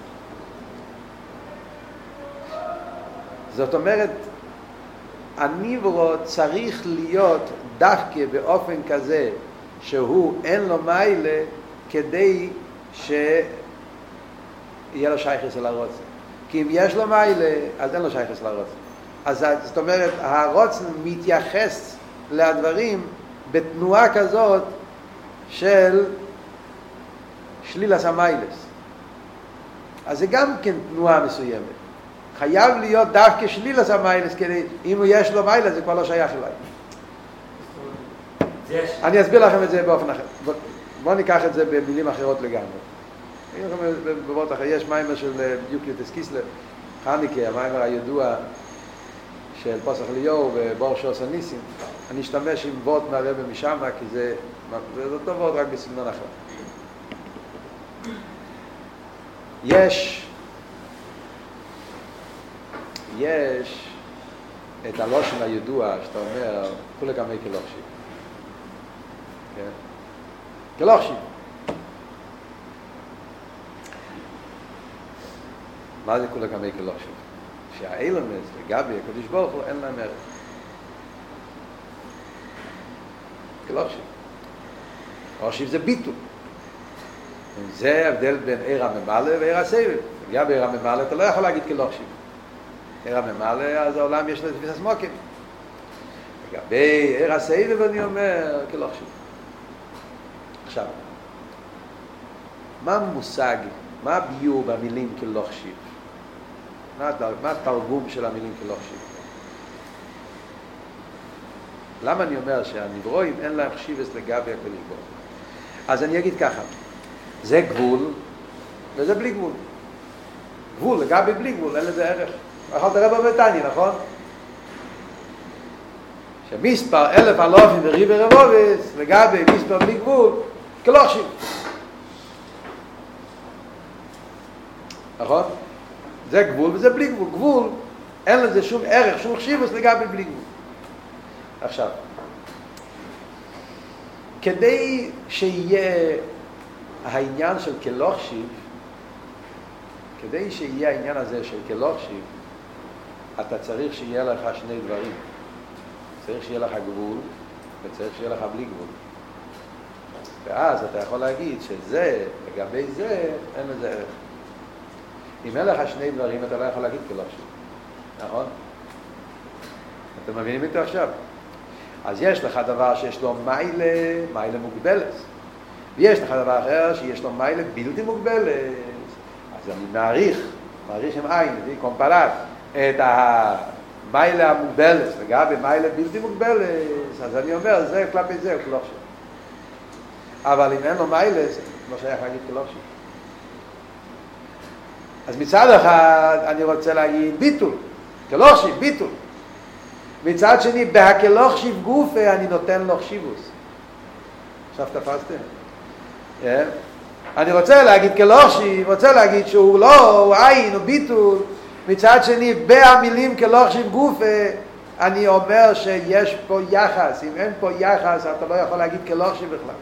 זאת אומרת, הניברו צריך להיות דווקא באופן כזה שהוא אין לו מיילה כדי שיהיה לו שייכס אל הרוצן. כי אם יש לו מיילה, אז אין לו שייכס לרוצן. אז זאת אומרת, הרוצן מתייחס לדברים בתנועה כזאת של שלילס המיילס. אז זה גם כן תנועה מסוימת. חייב להיות דווקא שלילס המיילס, כדי, אם יש לו מיילס זה כבר לא שייך אליי. אני אסביר לכם את זה באופן אחר. בוא- בואו ניקח את זה במילים אחרות לגמרי. בבואות אחר, יש מיימר של אה, בדיוק יוטס קיסלר, חניקה, המיימר הידוע של פוסח ליאור ובור שוס הניסים. אני אשתמש עם וורט מהרבא משם, כי זה, זה אותו וורט רק בסגנון אחר. יש, יש את הלושן הידוע שאתה אומר, כולי גם מי כלוכשי. כן? כלוכשי. מה זה כולי גם מי כלוכשי? שהאילמס, לגבי הקדוש ברוך הוא, אין להם ערך. כלוכשי. כלוכשי זה ביטול. זה ההבדל בין עיר הממלא ועיר הסבב. לגבי עיר הממלא אתה לא יכול להגיד כלוכשי. עיר הממלא, אז העולם יש לו תפיס הסמוקים. לגבי עיר הסבב אני אומר כלוכשי. עכשיו, מה המושג, מה הביור במילים כלוכשי? מה, הדר- מה התרגום של המילים כלוכשי? למה אני אומר שהנברואים אין להם חשיבס לגבי הקדוש ברוך? אז אני אגיד ככה, זה גבול וזה בלי גבול. גבול לגבי בלי גבול, אין לזה ערך. אכלת רבא בטני, נכון? שמספר אלף אלופים וריבי רבובס לגבי מספר בלי גבול, כלוכשי. נכון? זה גבול וזה בלי גבול. גבול, אין לזה שום ערך, שום חשיבוס לגבי בלי גבול. עכשיו, כדי שיהיה העניין של כלוכשיב, כדי שיהיה העניין הזה של כלוכשיב, אתה צריך שיהיה לך שני דברים. צריך שיהיה לך גבול, וצריך שיהיה לך בלי גבול. ואז אתה יכול להגיד שזה, לגבי זה, אין לזה ערך. אם אין לך שני דברים, אתה לא יכול להגיד כלוכשיב. נכון? אתם מבינים איתי עכשיו? אז יש לך דבר שיש לו מיילה, מיילה מוגבלת. ויש לך דבר אחר שיש לו מיילה בלתי מוגבלת. אז אני מעריך, מעריך עם עין, לפי קומפלט, את המיילה המוגבלת, לגבי מיילה בלתי מוגבלת, אז אני אומר, זה כלפי זה, הוא כלוכשי. אבל אם אין לו מיילה, זה לא שייך להגיד כלוכשי. אז מצד אחד אני רוצה להגיד ביטול, כלוכשי, ביטול. מצד שני, בהקלוכשיב גופה אני נותן לו חשיבוס. עכשיו תפסתם? כן? אני רוצה להגיד כלוכשיב, רוצה להגיד שהוא לא, הוא עין, הוא ביטול. מצד שני, בהמילים כלוכשיב גופה, אני אומר שיש פה יחס. אם אין פה יחס, אתה לא יכול להגיד כלוכשיב בכלל.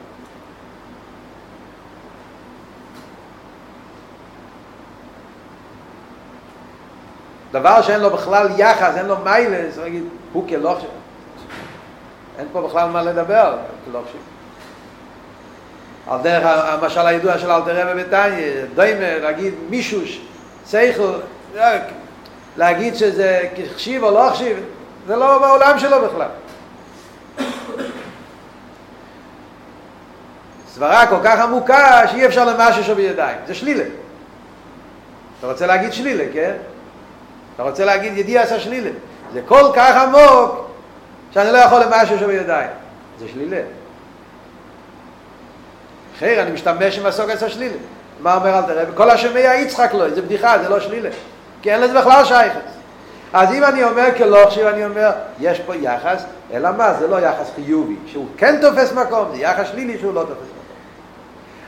דבר שאין לו בכלל יחס, אין לו מיילס, נגיד, הוא כלוכשיב. אין פה בכלל מה לדבר על כלוכשיב. על דרך המשל הידוע של אלתר רבי בטניה, דיימר, להגיד מישהו, שכל, להגיד שזה חשיב או לא חשיב, זה לא בעולם שלו בכלל. סברה כל כך עמוקה שאי אפשר למשהו שבידיים, זה שלילה. אתה רוצה להגיד שלילה, כן? אתה רוצה להגיד ידיע עשה שלילה. זה כל כך עמוק שאני לא יכול למשהו שבידיים. זה שלילה. אחר, אני משתמש עם הסוג עשה שלילה. מה אומר אל תראה? כל השם היה יצחק לו, זה בדיחה, זה לא שלילה. כי אין לזה בכלל שייכת. אז אם אני אומר כלוכשיב, אני אומר, יש פה יחס, אלא מה? זה לא יחס חיובי, שהוא כן תופס מקום, זה יחס שלילי שהוא לא תופס מקום.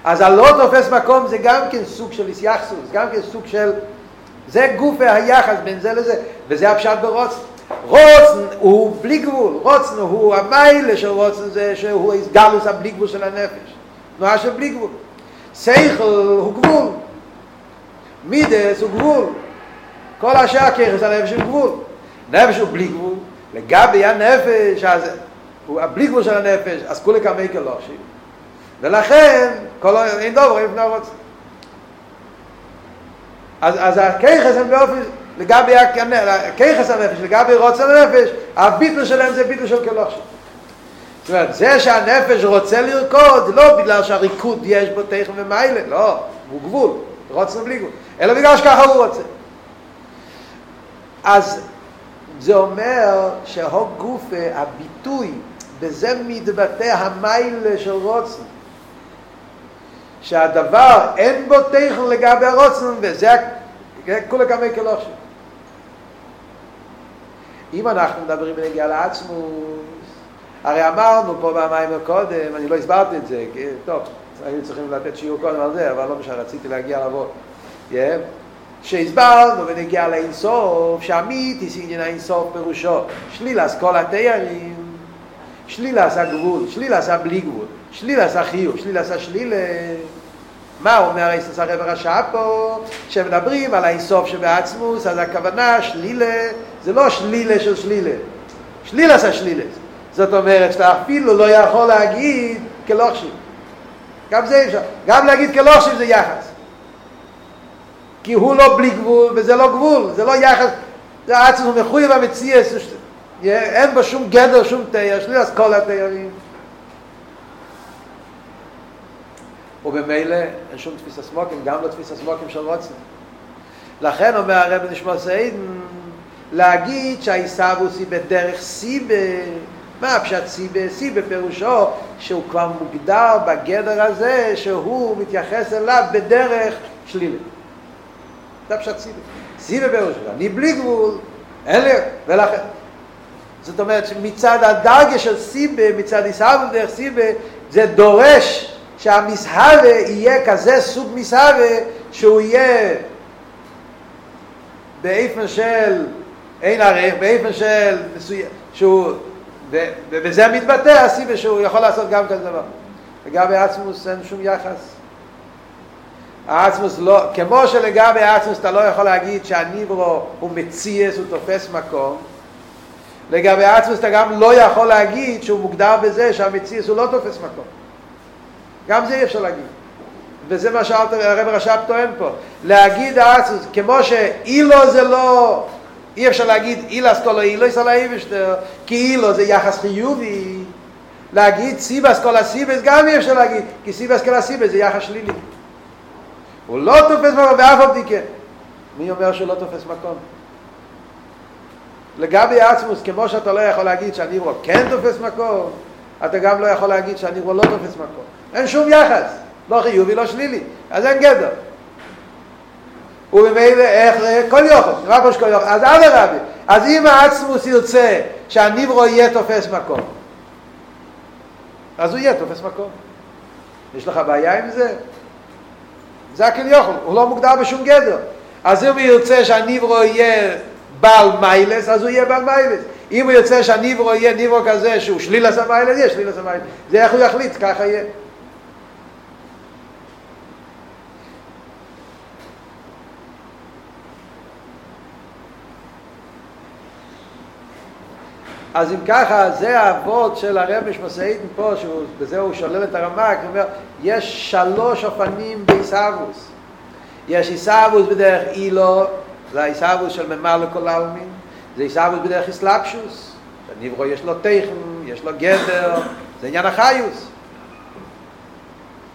אז הלא תופס מקום זה גם כן סוג של איסייחסוס, גם כן סוג של... זה גוף היחס בין זה לזה, וזה הפשט ברוצן. רוצן הוא בלי גבול, רוצן הוא המיילה של רוצן זה שהוא גלוס הבלי גבול של הנפש. תנועה של בלי גבול. שכל הוא גבול. מידס הוא גבול. כל השאר ככס הנפש הוא גבול. נפש הוא בלי גבול. לגבי הנפש, אז הוא הבלי גבול של הנפש, אז כולי כמי כלושים. ולכן, כל אין דובר, אין פני רוצן. אז, אז הכיחס הם באופן, לגבי הכיחס הנפש, לגבי רוצן הנפש, הביטל שלהם זה ביטל של כלוכשי. זאת אומרת, זה שהנפש רוצה לרקוד, לא בגלל שהריקוד יש בו תכן ומיילה, לא, הוא גבול, רוצן בלי גבול, אלא בגלל שככה הוא רוצה. אז זה אומר שהוג גופה, הביטוי, בזה מתבטא המיילה של רוצן. שהדבר אין בו תכן לגבי הרוצן, וזה כולה כמי כלושים. אם אנחנו מדברים בנגיעה לעצמוס, הרי אמרנו פה במים קודם, אני לא הסברתי את זה, טוב, היינו צריכים לתת שיעור קודם על זה, אבל לא משנה, רציתי להגיע לבוא. Yeah. שהסברנו בנגיעה לאינסוף, שהמיתיס עניין האינסוף פירושו שלילס כל התיירים, שלילס הגבול, שלילס הבלי גבול, שלילס החיוב, שלילס השלילה. מה אומר איסוס הרב הרשע פה? שמדברים על האינסוף שבעצמוס, אז הכוונה שלילה, זה לא שלילה של שלילה, שלילס השלילה. זאת אומרת שאתה אפילו לא יכול להגיד כלוכשיב. גם זה אפשר. גם להגיד כלוכשיב זה יחס. כי הוא לא בלי גבול, וזה לא גבול, זה לא יחס, זה עצמו מחויב המציאס, אין בו שום גדר, שום תייר, שלי אז כל התיירים. ובמילא אין שום תפיס הסמוקים, גם לא תפיס הסמוקים של רוצים. לכן אומר הרב נשמע סעידן, להגיד שהעיסאוווס היא בדרך סיבה, מה הפשט סיבה? סיבה פירושו שהוא כבר מוגדר בגדר הזה שהוא מתייחס אליו בדרך שלילית. זה הפשט סיבה. סיבה פירושו, אני בלי גבול, אין לי, ולכן. זאת אומרת שמצד הדרגה של סיבה, מצד עיסאוווס דרך סיבה, זה דורש שהמסהבה יהיה כזה סוג מסהבה שהוא יהיה באיפן של אין ערך, באיפן של שהוא ובזה מתבטא הסיבה שהוא יכול לעשות גם כזה דבר. לגבי עצמוס אין שום יחס. העצמוס לא, כמו שלגבי העצמוס אתה לא יכול להגיד שהניברו הוא מציאס, הוא תופס מקום, לגבי העצמוס אתה גם לא יכול להגיד שהוא מוגדר בזה שהמציאס הוא לא תופס מקום. גם זה אי אפשר להגיד. וזה מה שהרב רש"ב טוען פה. להגיד העצמוס, כמו שאילו זה לא אי אפשר להגיד אילס כל האילוס על האיבשטר, כי אילו זה יחס חיובי. להגיד סיבס כל הסיבס גם אי אפשר להגיד, כי סיבס כל הסיבס זה יחס שלילי. הוא לא תופס מקום באף על כן. מי אומר שהוא לא תופס מקום? לגבי עצמוס, כמו שאתה לא יכול להגיד שהניברו כן תופס מקום, אתה גם לא יכול להגיד שהניברו לא תופס מקום. אין שום יחס, לא חיובי, לא שלילי, אז אין גדר. ובמילא איך כל יוכל, רק ראש כל יוכל, אז אלה רבי, אז אם העצמוס ירצה שהניברו יהיה תופס מקום, אז הוא יהיה תופס מקום. יש לך בעיה עם זה? זה הכל יוכל, הוא לא מוגדר בשום גדר. אז אם הוא ירצה שהניברו יהיה בעל מיילס, אז הוא יהיה בעל מיילס. אם הוא ירצה שהניברו יהיה ניברו כזה שהוא שליל עשה מיילס, יהיה שליל עשה מיילס. זה איך הוא יחליט, ככה יהיה. אז אם ככה, זה האבות של הרב משמעסאיתן פה, שבזה הוא שולל את הרמק, הוא אומר, יש שלוש אופנים בעיסאוווס. יש עיסאוווס בדרך אילו, זה העיסאוווס של ממלא כל העלמין, זה עיסאוווס בדרך אסלאפשוס, שהניברו יש לו תכן, יש לו גדר, זה עניין החיוס.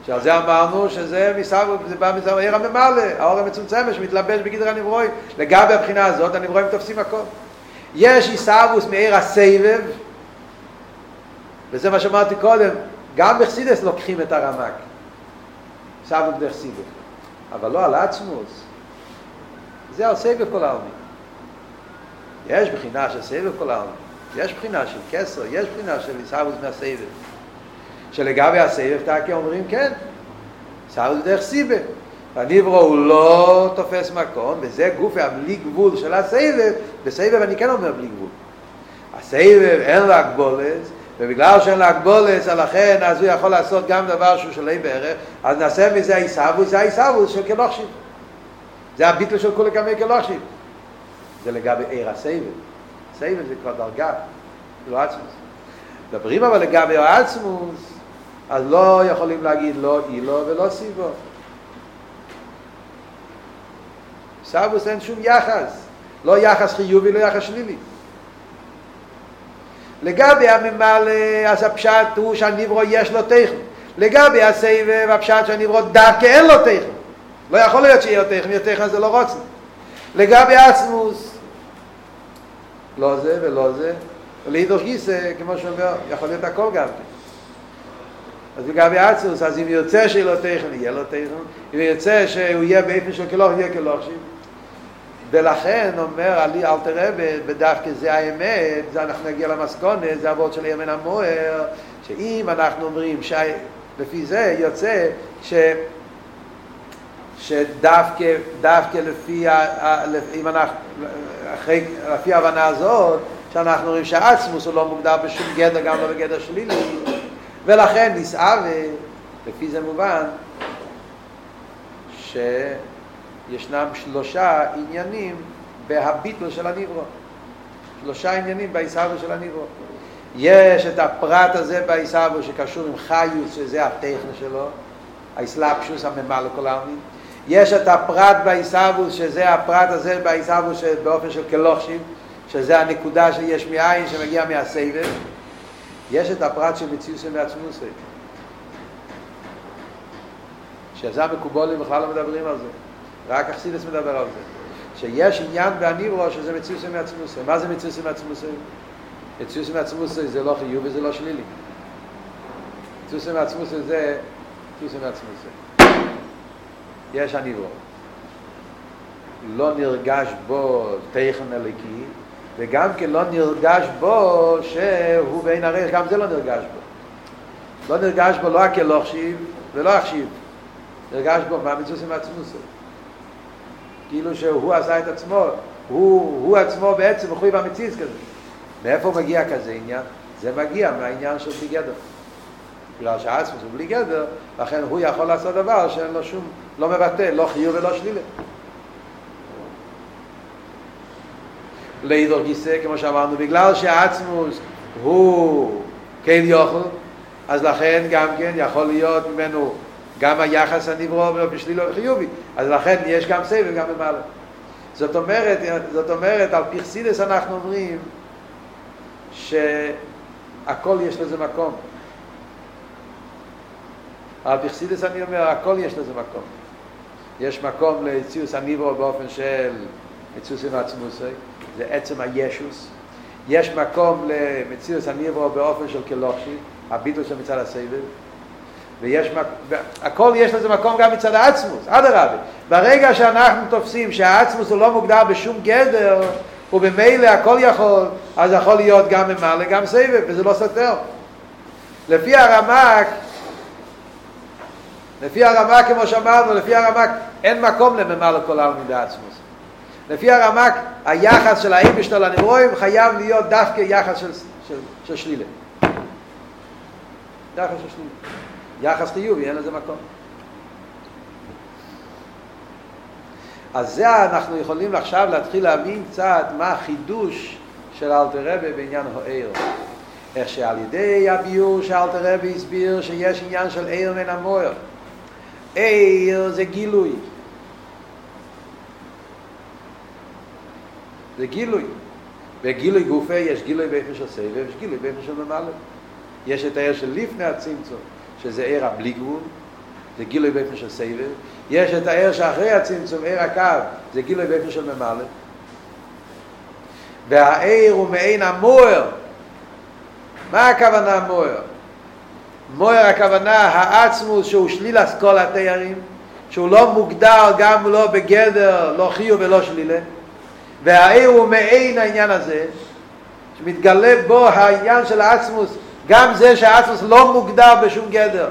שעל זה אמרנו שזה מסעבו, זה בא מזה עיר הממלא, האור המצומצם שמתלבש בגדר הנברוי. לגבי הבחינה הזאת, הנברואים תופסים הכל. יש איסאבוס מאיר הסבב, וזה מה שאמרתי קודם, גם בחסידס לוקחים את הרמק. דרך סיבב. אבל לא על עצמוס. זה על סבב כל העלמין. יש בחינה של סבב כל העלמין. יש בחינה של כסר, יש בחינה של איסאבוס מהסבב. שלגבי הסבב תקי אומרים כן, איסאבוס דרך סיבב. הניברו הוא לא תופס מקום, וזה גוף הבלי גבול של הסבב, בסבב אני כן אומר בלי גבול. הסבב אין לה גבולס, ובגלל שאין לה גבולס, לכן אז הוא יכול לעשות גם דבר שהוא שלם בערך, אז נעשה מזה העיסאוווס, זה העיסאוווס של כלוכשיב. זה הביטל של כולי כמי כלוכשיב. זה לגבי עיר הסבב. סבב זה כבר דרגה, לא עצמוס. מדברים אבל לגבי עצמוס, אז לא יכולים להגיד לא אילו ולא סיבו. סבוס אין שום יחס, לא יחס חיובי, לא יחס שלילי. לגבי הממלא, אז הפשט הוא שהניברו יש לו תכן. לגבי הסבב, הפשט שהניברו דווקא אין לו תכן. לא יכול להיות שיהיה לו תכן, יהיה תכן זה לא רוצה. לגבי עצמוס, לא זה ולא זה, ולהידור גיסא, כמו שאומר, יכול להיות הכל גם כן. אז לגבי עצמוס, אז אם יוצא שלא תכן, יהיה לו תכן, אם יוצא שהוא יהיה באיפן של כלוך, יהיה כלוכים. ולכן אומר עלי אל תראה בדווקא זה האמת, זה אנחנו נגיע למסכונת, זה אבות של ימין המוער, שאם אנחנו אומרים שלפי זה יוצא ש... שדווקא דווקא לפי, אם אנחנו, אחרי, לפי ההבנה הזאת, שאנחנו רואים שהעצמוס הוא לא מוגדר בשום גדר, גם לא בגדר שלילי, ולכן נסער, לפי זה מובן, שישנם שלושה עניינים בהביטל של הניברו. שלושה עניינים בעיסאוו של הניברו. יש את הפרט הזה בעיסאוו שקשור עם חיוס, שזה הטכן שלו, האסלאפשוס הממלא כל העלמין. יש את הפרט בעיסאוו, שזה הפרט הזה בעיסאוו באופן של כלוכשיב, שזה הנקודה שיש מאין שמגיע מהסבב. יש את הפרט של מציוסי מעצמוסי. שזה המקובולים בכלל לא מדברים על זה. רק אכסידס מדבר על זה. שיש עניין בעניברו שזה מציוסי מעצמוסי. מה זה מציוסי מעצמוסי? מציוסי מעצמוסי זה לא חיוב וזה לא שלילי. מציוסי מעצמוסי זה מציוסי מעצמוסי. יש עניברו. לא נרגש בו תכן אליקי, וגם כן לא נרגש בו שהוא בין הרי, גם זה לא נרגש בו. לא נרגש בו לא הכלוכשיב ולא החשיב. נרגש בו מה מצוס עם עצמוסו. כאילו שהוא עשה את עצמו, הוא, הוא עצמו בעצם מחוי במציץ כזה. מאיפה מגיע כזה עניין? זה מגיע מהעניין של בלי גדר. בגלל שהעצמוס הוא בלי גדר, לכן הוא יכול לעשות דבר שאין לו שום, לא מבטא, לא חיוב ולא שלילה. לידור גיסא, כמו שאמרנו, בגלל שהעצמוס הוא כן יוכל, אז לכן גם כן יכול להיות ממנו גם היחס הנברוא בשלילו וחיובי, אז לכן יש גם סבב גם במעלה. זאת אומרת, זאת אומרת, על פרסידס אנחנו אומרים שהכל יש לזה מקום. על פרסידס אני אומר, הכל יש לזה מקום. יש מקום לציוס הניברו באופן של מציוס עם עצמוסי, זה עצם הישוס. יש מקום למציאות הניברו באופן של כלוכשי, הביטול של מצד הסבב, ויש מקום, הכל יש לזה מקום גם מצד העצמוס, אדרבה. ברגע שאנחנו תופסים שהעצמוס הוא לא מוגדר בשום גדר, ובמילא הכל יכול, אז יכול להיות גם ממלא, גם סבב, וזה לא סותר. לפי הרמק, לפי הרמק, כמו שאמרנו, לפי הרמק, אין מקום לממלא כל העלמין בעצמוס. לפי הרמק, היחס של האימא שלו לנברואים חייב להיות דווקא יחס של, של, של שלילה. יחס של שלילה. יחס חיובי, אין לזה מקום. אז זה אנחנו יכולים עכשיו להתחיל להבין קצת מה החידוש של אלתר רבי בעניין העיר. איך שעל ידי הביור שאלתר רבי הסביר שיש עניין של עיר מן המוער. עיר זה גילוי. זה גילוי. בגילוי גופה יש גילוי באיפה של סבב, יש גילוי באיפה של ממלא. יש את העיר של לפני הצמצום, שזה עיר הבלי גבול, זה גילוי באיפה של סבב. יש את העיר שאחרי הצמצום, עיר הקו, זה גילוי באיפה של ממלא. והעיר הוא מעין המוער. מה הכוונה המוער? מוער הכוונה העצמוס שהוא שליל כל התיירים, שהוא לא מוגדר גם לא בגדר, לא חיוב ולא שלילה. והעיר הוא מעין העניין הזה, שמתגלה בו העניין של העצמוס, גם זה שהעצמוס לא מוגדר בשום גדר,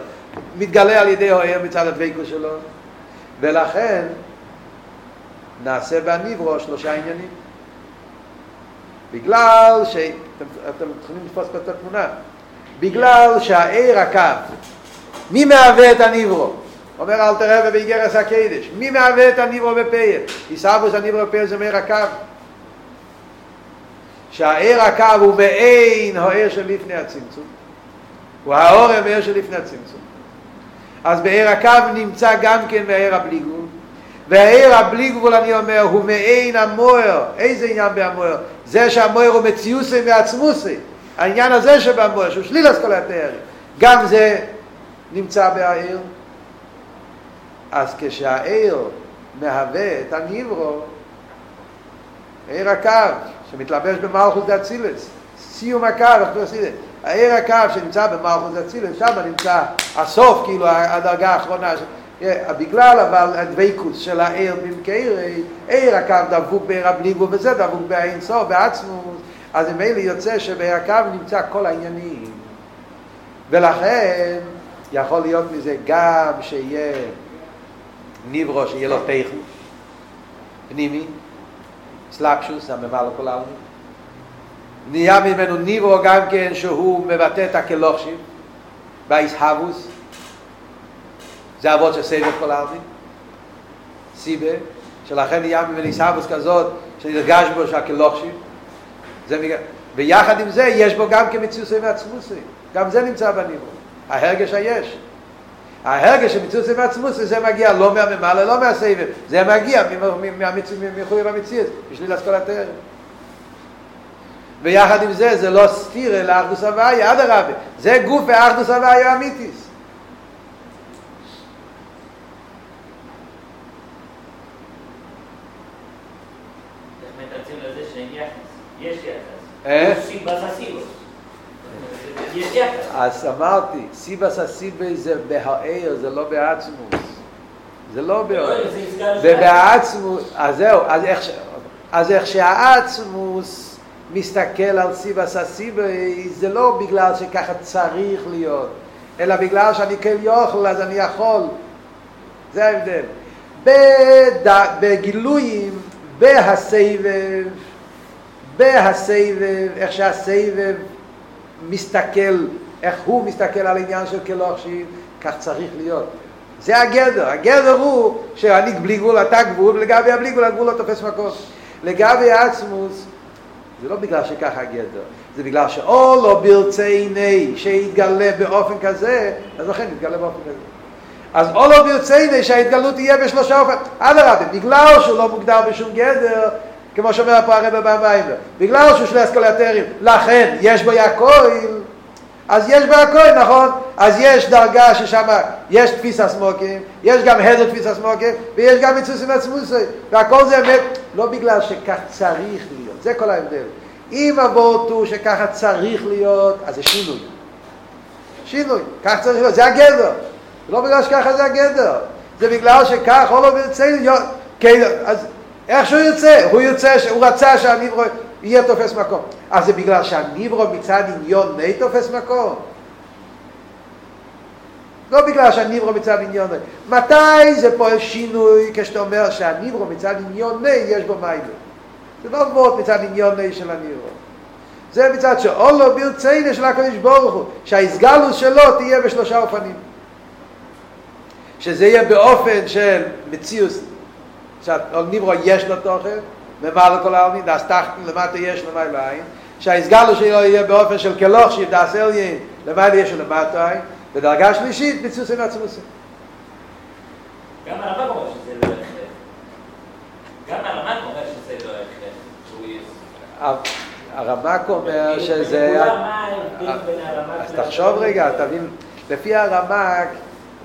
מתגלה על ידי העיר מצד הדבקות שלו, ולכן נעשה בניברו שלושה עניינים. בגלל ש... אתם, אתם יכולים לתפוס פה את התמונה. בגלל שהעיר הקו, מי מהווה את הניברו? אומר אל תראה ובאיגרס הקדש, מי מהווה את הניברו בפייר? איסאבוס הניברו בפייר זה מאיר הקו. שהעיר הקו הוא מעין העיר של לפני הצמצום. הוא האור המאיר של לפני הצמצום. אז בעיר הקו נמצא גם כן בעיר הבלי גבול. והעיר הבלי גבול, אני אומר, הוא מעין המוער. איזה עניין בהמוער? זה שהמוער הוא מציוסי מעצמוסי. העניין הזה שבמוער, שהוא שלילס כל התארים. גם זה נמצא בעיר. אז כשהעיר מהווה את הניברו, עיר הקו, שמתלבש במלכות דאצילס. סיום הקו, אתה עושה את זה? העיר הקו שנמצא במלכות דאצילס, שם נמצא הסוף, כאילו הדרגה האחרונה. בגלל אבל הדבקוס של העיר במקרי, עיר הקו דבוק בעיר הבליגו וזה דבוק בעין סוף, בעצמוס, אז ממילא יוצא שבעיר הקו נמצא כל העניינים. ולכן יכול להיות מזה גם שיהיה ניברו, שיהיה לו תכן, פנימי, סלאפשוס, הממלא כל העלמין. נהיה ממנו ניברו גם כן שהוא מבטא את הקלוכשיב, באיסהבוס, זה אבות של כל העלמין. סיבה, שלכן נהיה ממנו איסהבוס כזאת, שנרגש בו שהקלוכשיב. זה מג... ויחד עם זה יש בו גם כמציוסי ועצמוסי. גם זה נמצא בניברו. ההרגש היש. ההרגש של מצוות מעצמוס זה מגיע לא מהממלא, לא מהסבב, זה מגיע מחויב המציאות, בשביל אסכולת הערב. ויחד עם זה, זה לא סתיר אלא אחדוס הוויה, אדרבה, זה גוף ואחדוס הוויה אמיתיס. יש יחס. אז אמרתי, סיבס הסיבי זה בהעיר, זה לא בעצמוס. זה לא בהעיר. זה בעצמוס, אז זהו, אז איך, אז איך שהעצמוס מסתכל על סיבס הסיבי, זה לא בגלל שככה צריך להיות, אלא בגלל שאני כן יוכל, אז אני יכול. זה ההבדל. בד... בגילויים, בהסבב, בהסבב, איך שהסבב מסתכל, איך הוא מסתכל על העניין של כלוכשיב, כך צריך להיות. זה הגדר, הגדר הוא שאני בלי גבול אתה גבול, ולגבי הבלי גבול הגבול לא תופס מקום. לגבי העצמוס, זה לא בגלל שככה הגדר, זה בגלל שאו לא ברצייני שיתגלה באופן כזה, אז לכן יתגלה באופן כזה. אז או לא ברצייני שההתגלות תהיה בשלושה אופן, אדרבה, בגלל שהוא לא מוגדר בשום גדר, כמו שאומר פה הרב במיימר, בגלל שהוא שני אסקולטרים, לכן יש בו יעקויל, אז יש בו יעקויל, נכון? אז יש דרגה ששם יש תפיס הסמוקים, יש גם הדר תפיס הסמוקים, ויש גם מצוסים עצמוסי, והכל זה אמת, לא בגלל שכך צריך להיות, זה כל ההבדל. אם הוא שככה צריך להיות, אז זה שינוי. שינוי, כך צריך להיות, זה הגדר. לא בגלל שככה זה הגדר, זה בגלל שכך, או לא כן, אז איך שהוא ירצה, הוא ירצה, הוא רצה שהניברו יהיה תופס מקום. אז זה בגלל שהניברו מצד עניון ני תופס מקום? לא בגלל שהניברו מצד עניון ני. מתי זה פועל שינוי כשאתה אומר שהניברו מצד עניון ני יש בו מיילה? זה לא מאוד מצד עניון ני של הניברו. זה מצד שאולו ברצינו של הקדוש ברוך הוא, שההסגלוס שלו תהיה בשלושה אופנים. שזה יהיה באופן של מציאות שהניברו יש לו תוכן, ממעלה כל העלמין, דאס תחתן למטה יש למעלה עין, שההסגלו שלו יהיה באופן של כלוך שידעס אליין, למעלה יש למטה עין, בדרגה שלישית, מצוסי ועצמוסי. גם הרמב"ם אומר שזה לא הכרח. גם הרמב"ם אומר שזה לא הכרח. הרמק אומר שזה... לכולם, מה ההבדל בין הרמ"ק אז תחשוב רגע, תבין, לפי הרמק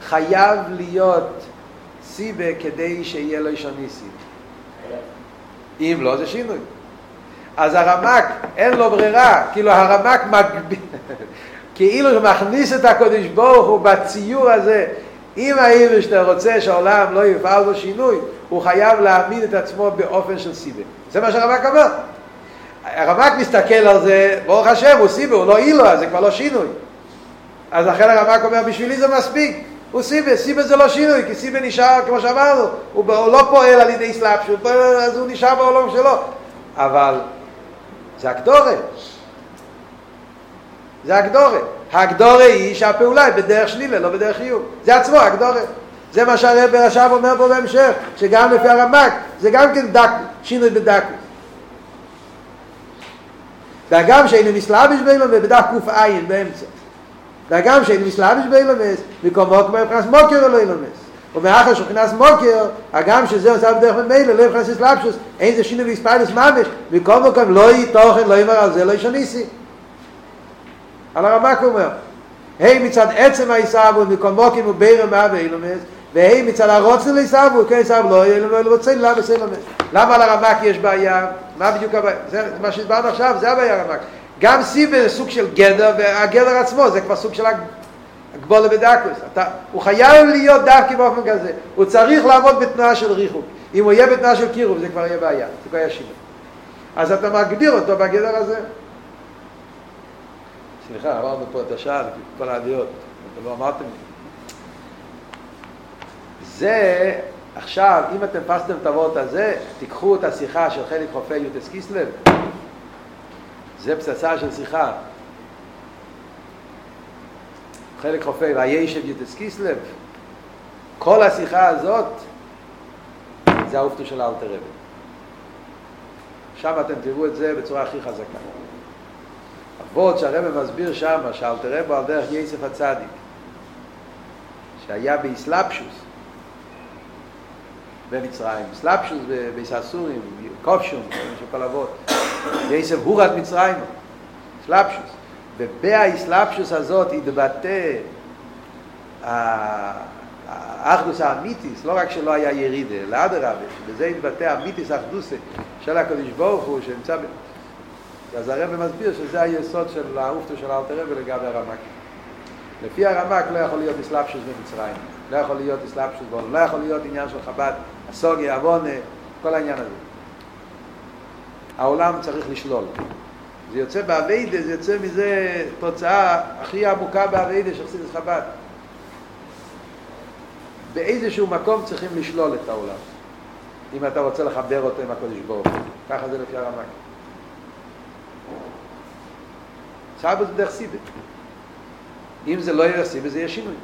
חייב להיות סיבה כדי שיהיה לו אישוניסי. אם לא, זה שינוי. אז הרמק, אין לו ברירה, כאילו הרמק מגביל, כאילו מכניס את הקודש ברוך הוא בציור הזה. אם האיבר שאתה רוצה שהעולם לא יפעל בו שינוי, הוא חייב להעמיד את עצמו באופן של סיבה. זה מה שהרמק אומר. הרמק מסתכל על זה, ברוך השם, הוא סיבה, הוא לא אילו, אז זה כבר לא שינוי. אז לכן הרמק אומר, בשבילי זה מספיק. הוא סיבה, סיבה זה לא שינוי, כי סיבה נשאר, כמו שאמרנו, הוא, לא פועל על ידי סלאפ, שהוא פועל, אז הוא נשאר בעולם שלו. אבל זה הקדורה. זה הקדורה. הקדורה היא שהפעולה היא בדרך שלילה, לא בדרך חיוב. זה עצמו, הקדורה. זה מה שהרב עכשיו אומר פה בהמשך, שגם לפי הרמק, זה גם כן דק, שינוי בדקות. והגם שאינו מסלבש באילום ובדף ק"ע באמצע. da gam shein nis labish mikomok lemes mi khas moker lo ilemes und mer khas shokh moker a gam she ze osav derf mei le lem khas labshus ein ze shine vis beides mabish mi kom lo i toch lo imar az lo shnisi ala ma kumer hey mit zat etzem ei sabu mi kom im beir ma be ilemes ve hey mit zat rotz le sabu kein sab lo i lo rotz le labish lemes lava ala rama ki ba ya ma bidu ka ze ma ba ze ba ya גם סיבה זה סוג של גדר, והגדר עצמו זה כבר סוג של הגבולה בדקוס. אתה, הוא חייב להיות דווקא באופן כזה. הוא צריך לעמוד בתנועה של ריחוק. אם הוא יהיה בתנועה של קירוב זה כבר יהיה בעיה, זה כבר יהיה שיבה. אז אתה מגדיר אותו בגדר הזה. סליחה, עברנו פה את השעה, כל הדעות, אתם לא אמרתם לי. זה, עכשיו, אם אתם פסתם את הוורט הזה, תיקחו את השיחה של חלק חופי יוטס קיסלב, זה פצצה של שיחה. חלק חופי וישב יוטס קיסלב, כל השיחה הזאת זה האופטו של האלתר רבי. שם אתם תראו את זה בצורה הכי חזקה. הוורד שהרבא מסביר שם, שאלתר רבי על דרך יסף הצדיק, שהיה באסלאפשוס, במצרים, סלאפשוס ביססורים, כובשום, יש כל אבות. יסף הורד מצרים, סלאפשוס. ובאסלאפשוס הזאת התבטא האחדוס האמיתיס, לא רק שלא היה ירידה, אלא אדרבה, שבזה התבטא האמיתיס האחדוס של הקדוש ברוך הוא, שנמצא ב... אז הרב מסביר שזה היסוד של האופטו של רבי לגבי הרמק. לפי הרמק לא יכול להיות אסלאפשוס במצרים, לא יכול להיות אסלאפשוס בעולם, לא יכול להיות עניין של חב"ד, הסוגיה, עוונה, כל העניין הזה. העולם צריך לשלול. זה יוצא באביידה, זה יוצא מזה תוצאה הכי עמוקה באביידה של חסידס חב"ד. באיזשהו מקום צריכים לשלול את העולם. אם אתה רוצה לחבר אותו עם הקודש ברוך ככה זה לפי הרמק. סבא זה דרך סיבת. אם זה לא יהיה סיבת זה יהיה שינוי.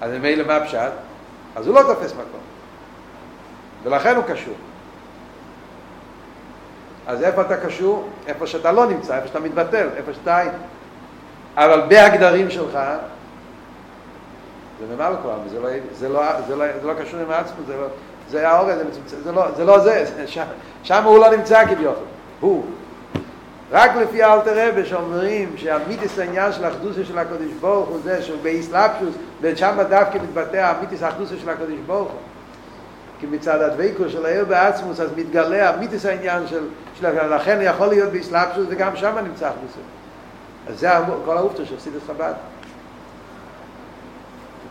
אז ממילא מה הפשט? אז הוא לא תופס מקום. ולכן הוא קשור. אז איפה אתה קשור? איפה שאתה לא נמצא, איפה שאתה מתבטל, איפה שאתה היית. אבל בהגדרים שלך, זה ממעל כל זה לא, זה, לא, זה, לא, זה לא קשור עם העצמות, זה לא, זה האורז, זה, זה, לא, זה לא זה, שם, הוא לא נמצא כביכול, הוא. רק לפי האלתר רבי שאומרים שהמיתיס העניין של האחדוסה של הקודש ברוך הוא זה שהוא באיסלאפשוס ושם דווקא מתבטא המיתיס האחדוסה של הקודש ברוך הוא כי מצד הדוויקו של העיר בעצמוס, אז מתגלה המיתוס העניין של, של לכן יכול להיות באסלאפשוס, וגם שם נמצא חיסון. אז זה כל האופטו של סידס חב"ד.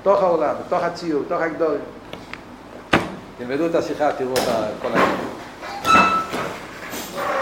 בתוך העולם, בתוך הציור, בתוך הגדורים. תלמדו את השיחה, תראו את כל העניין.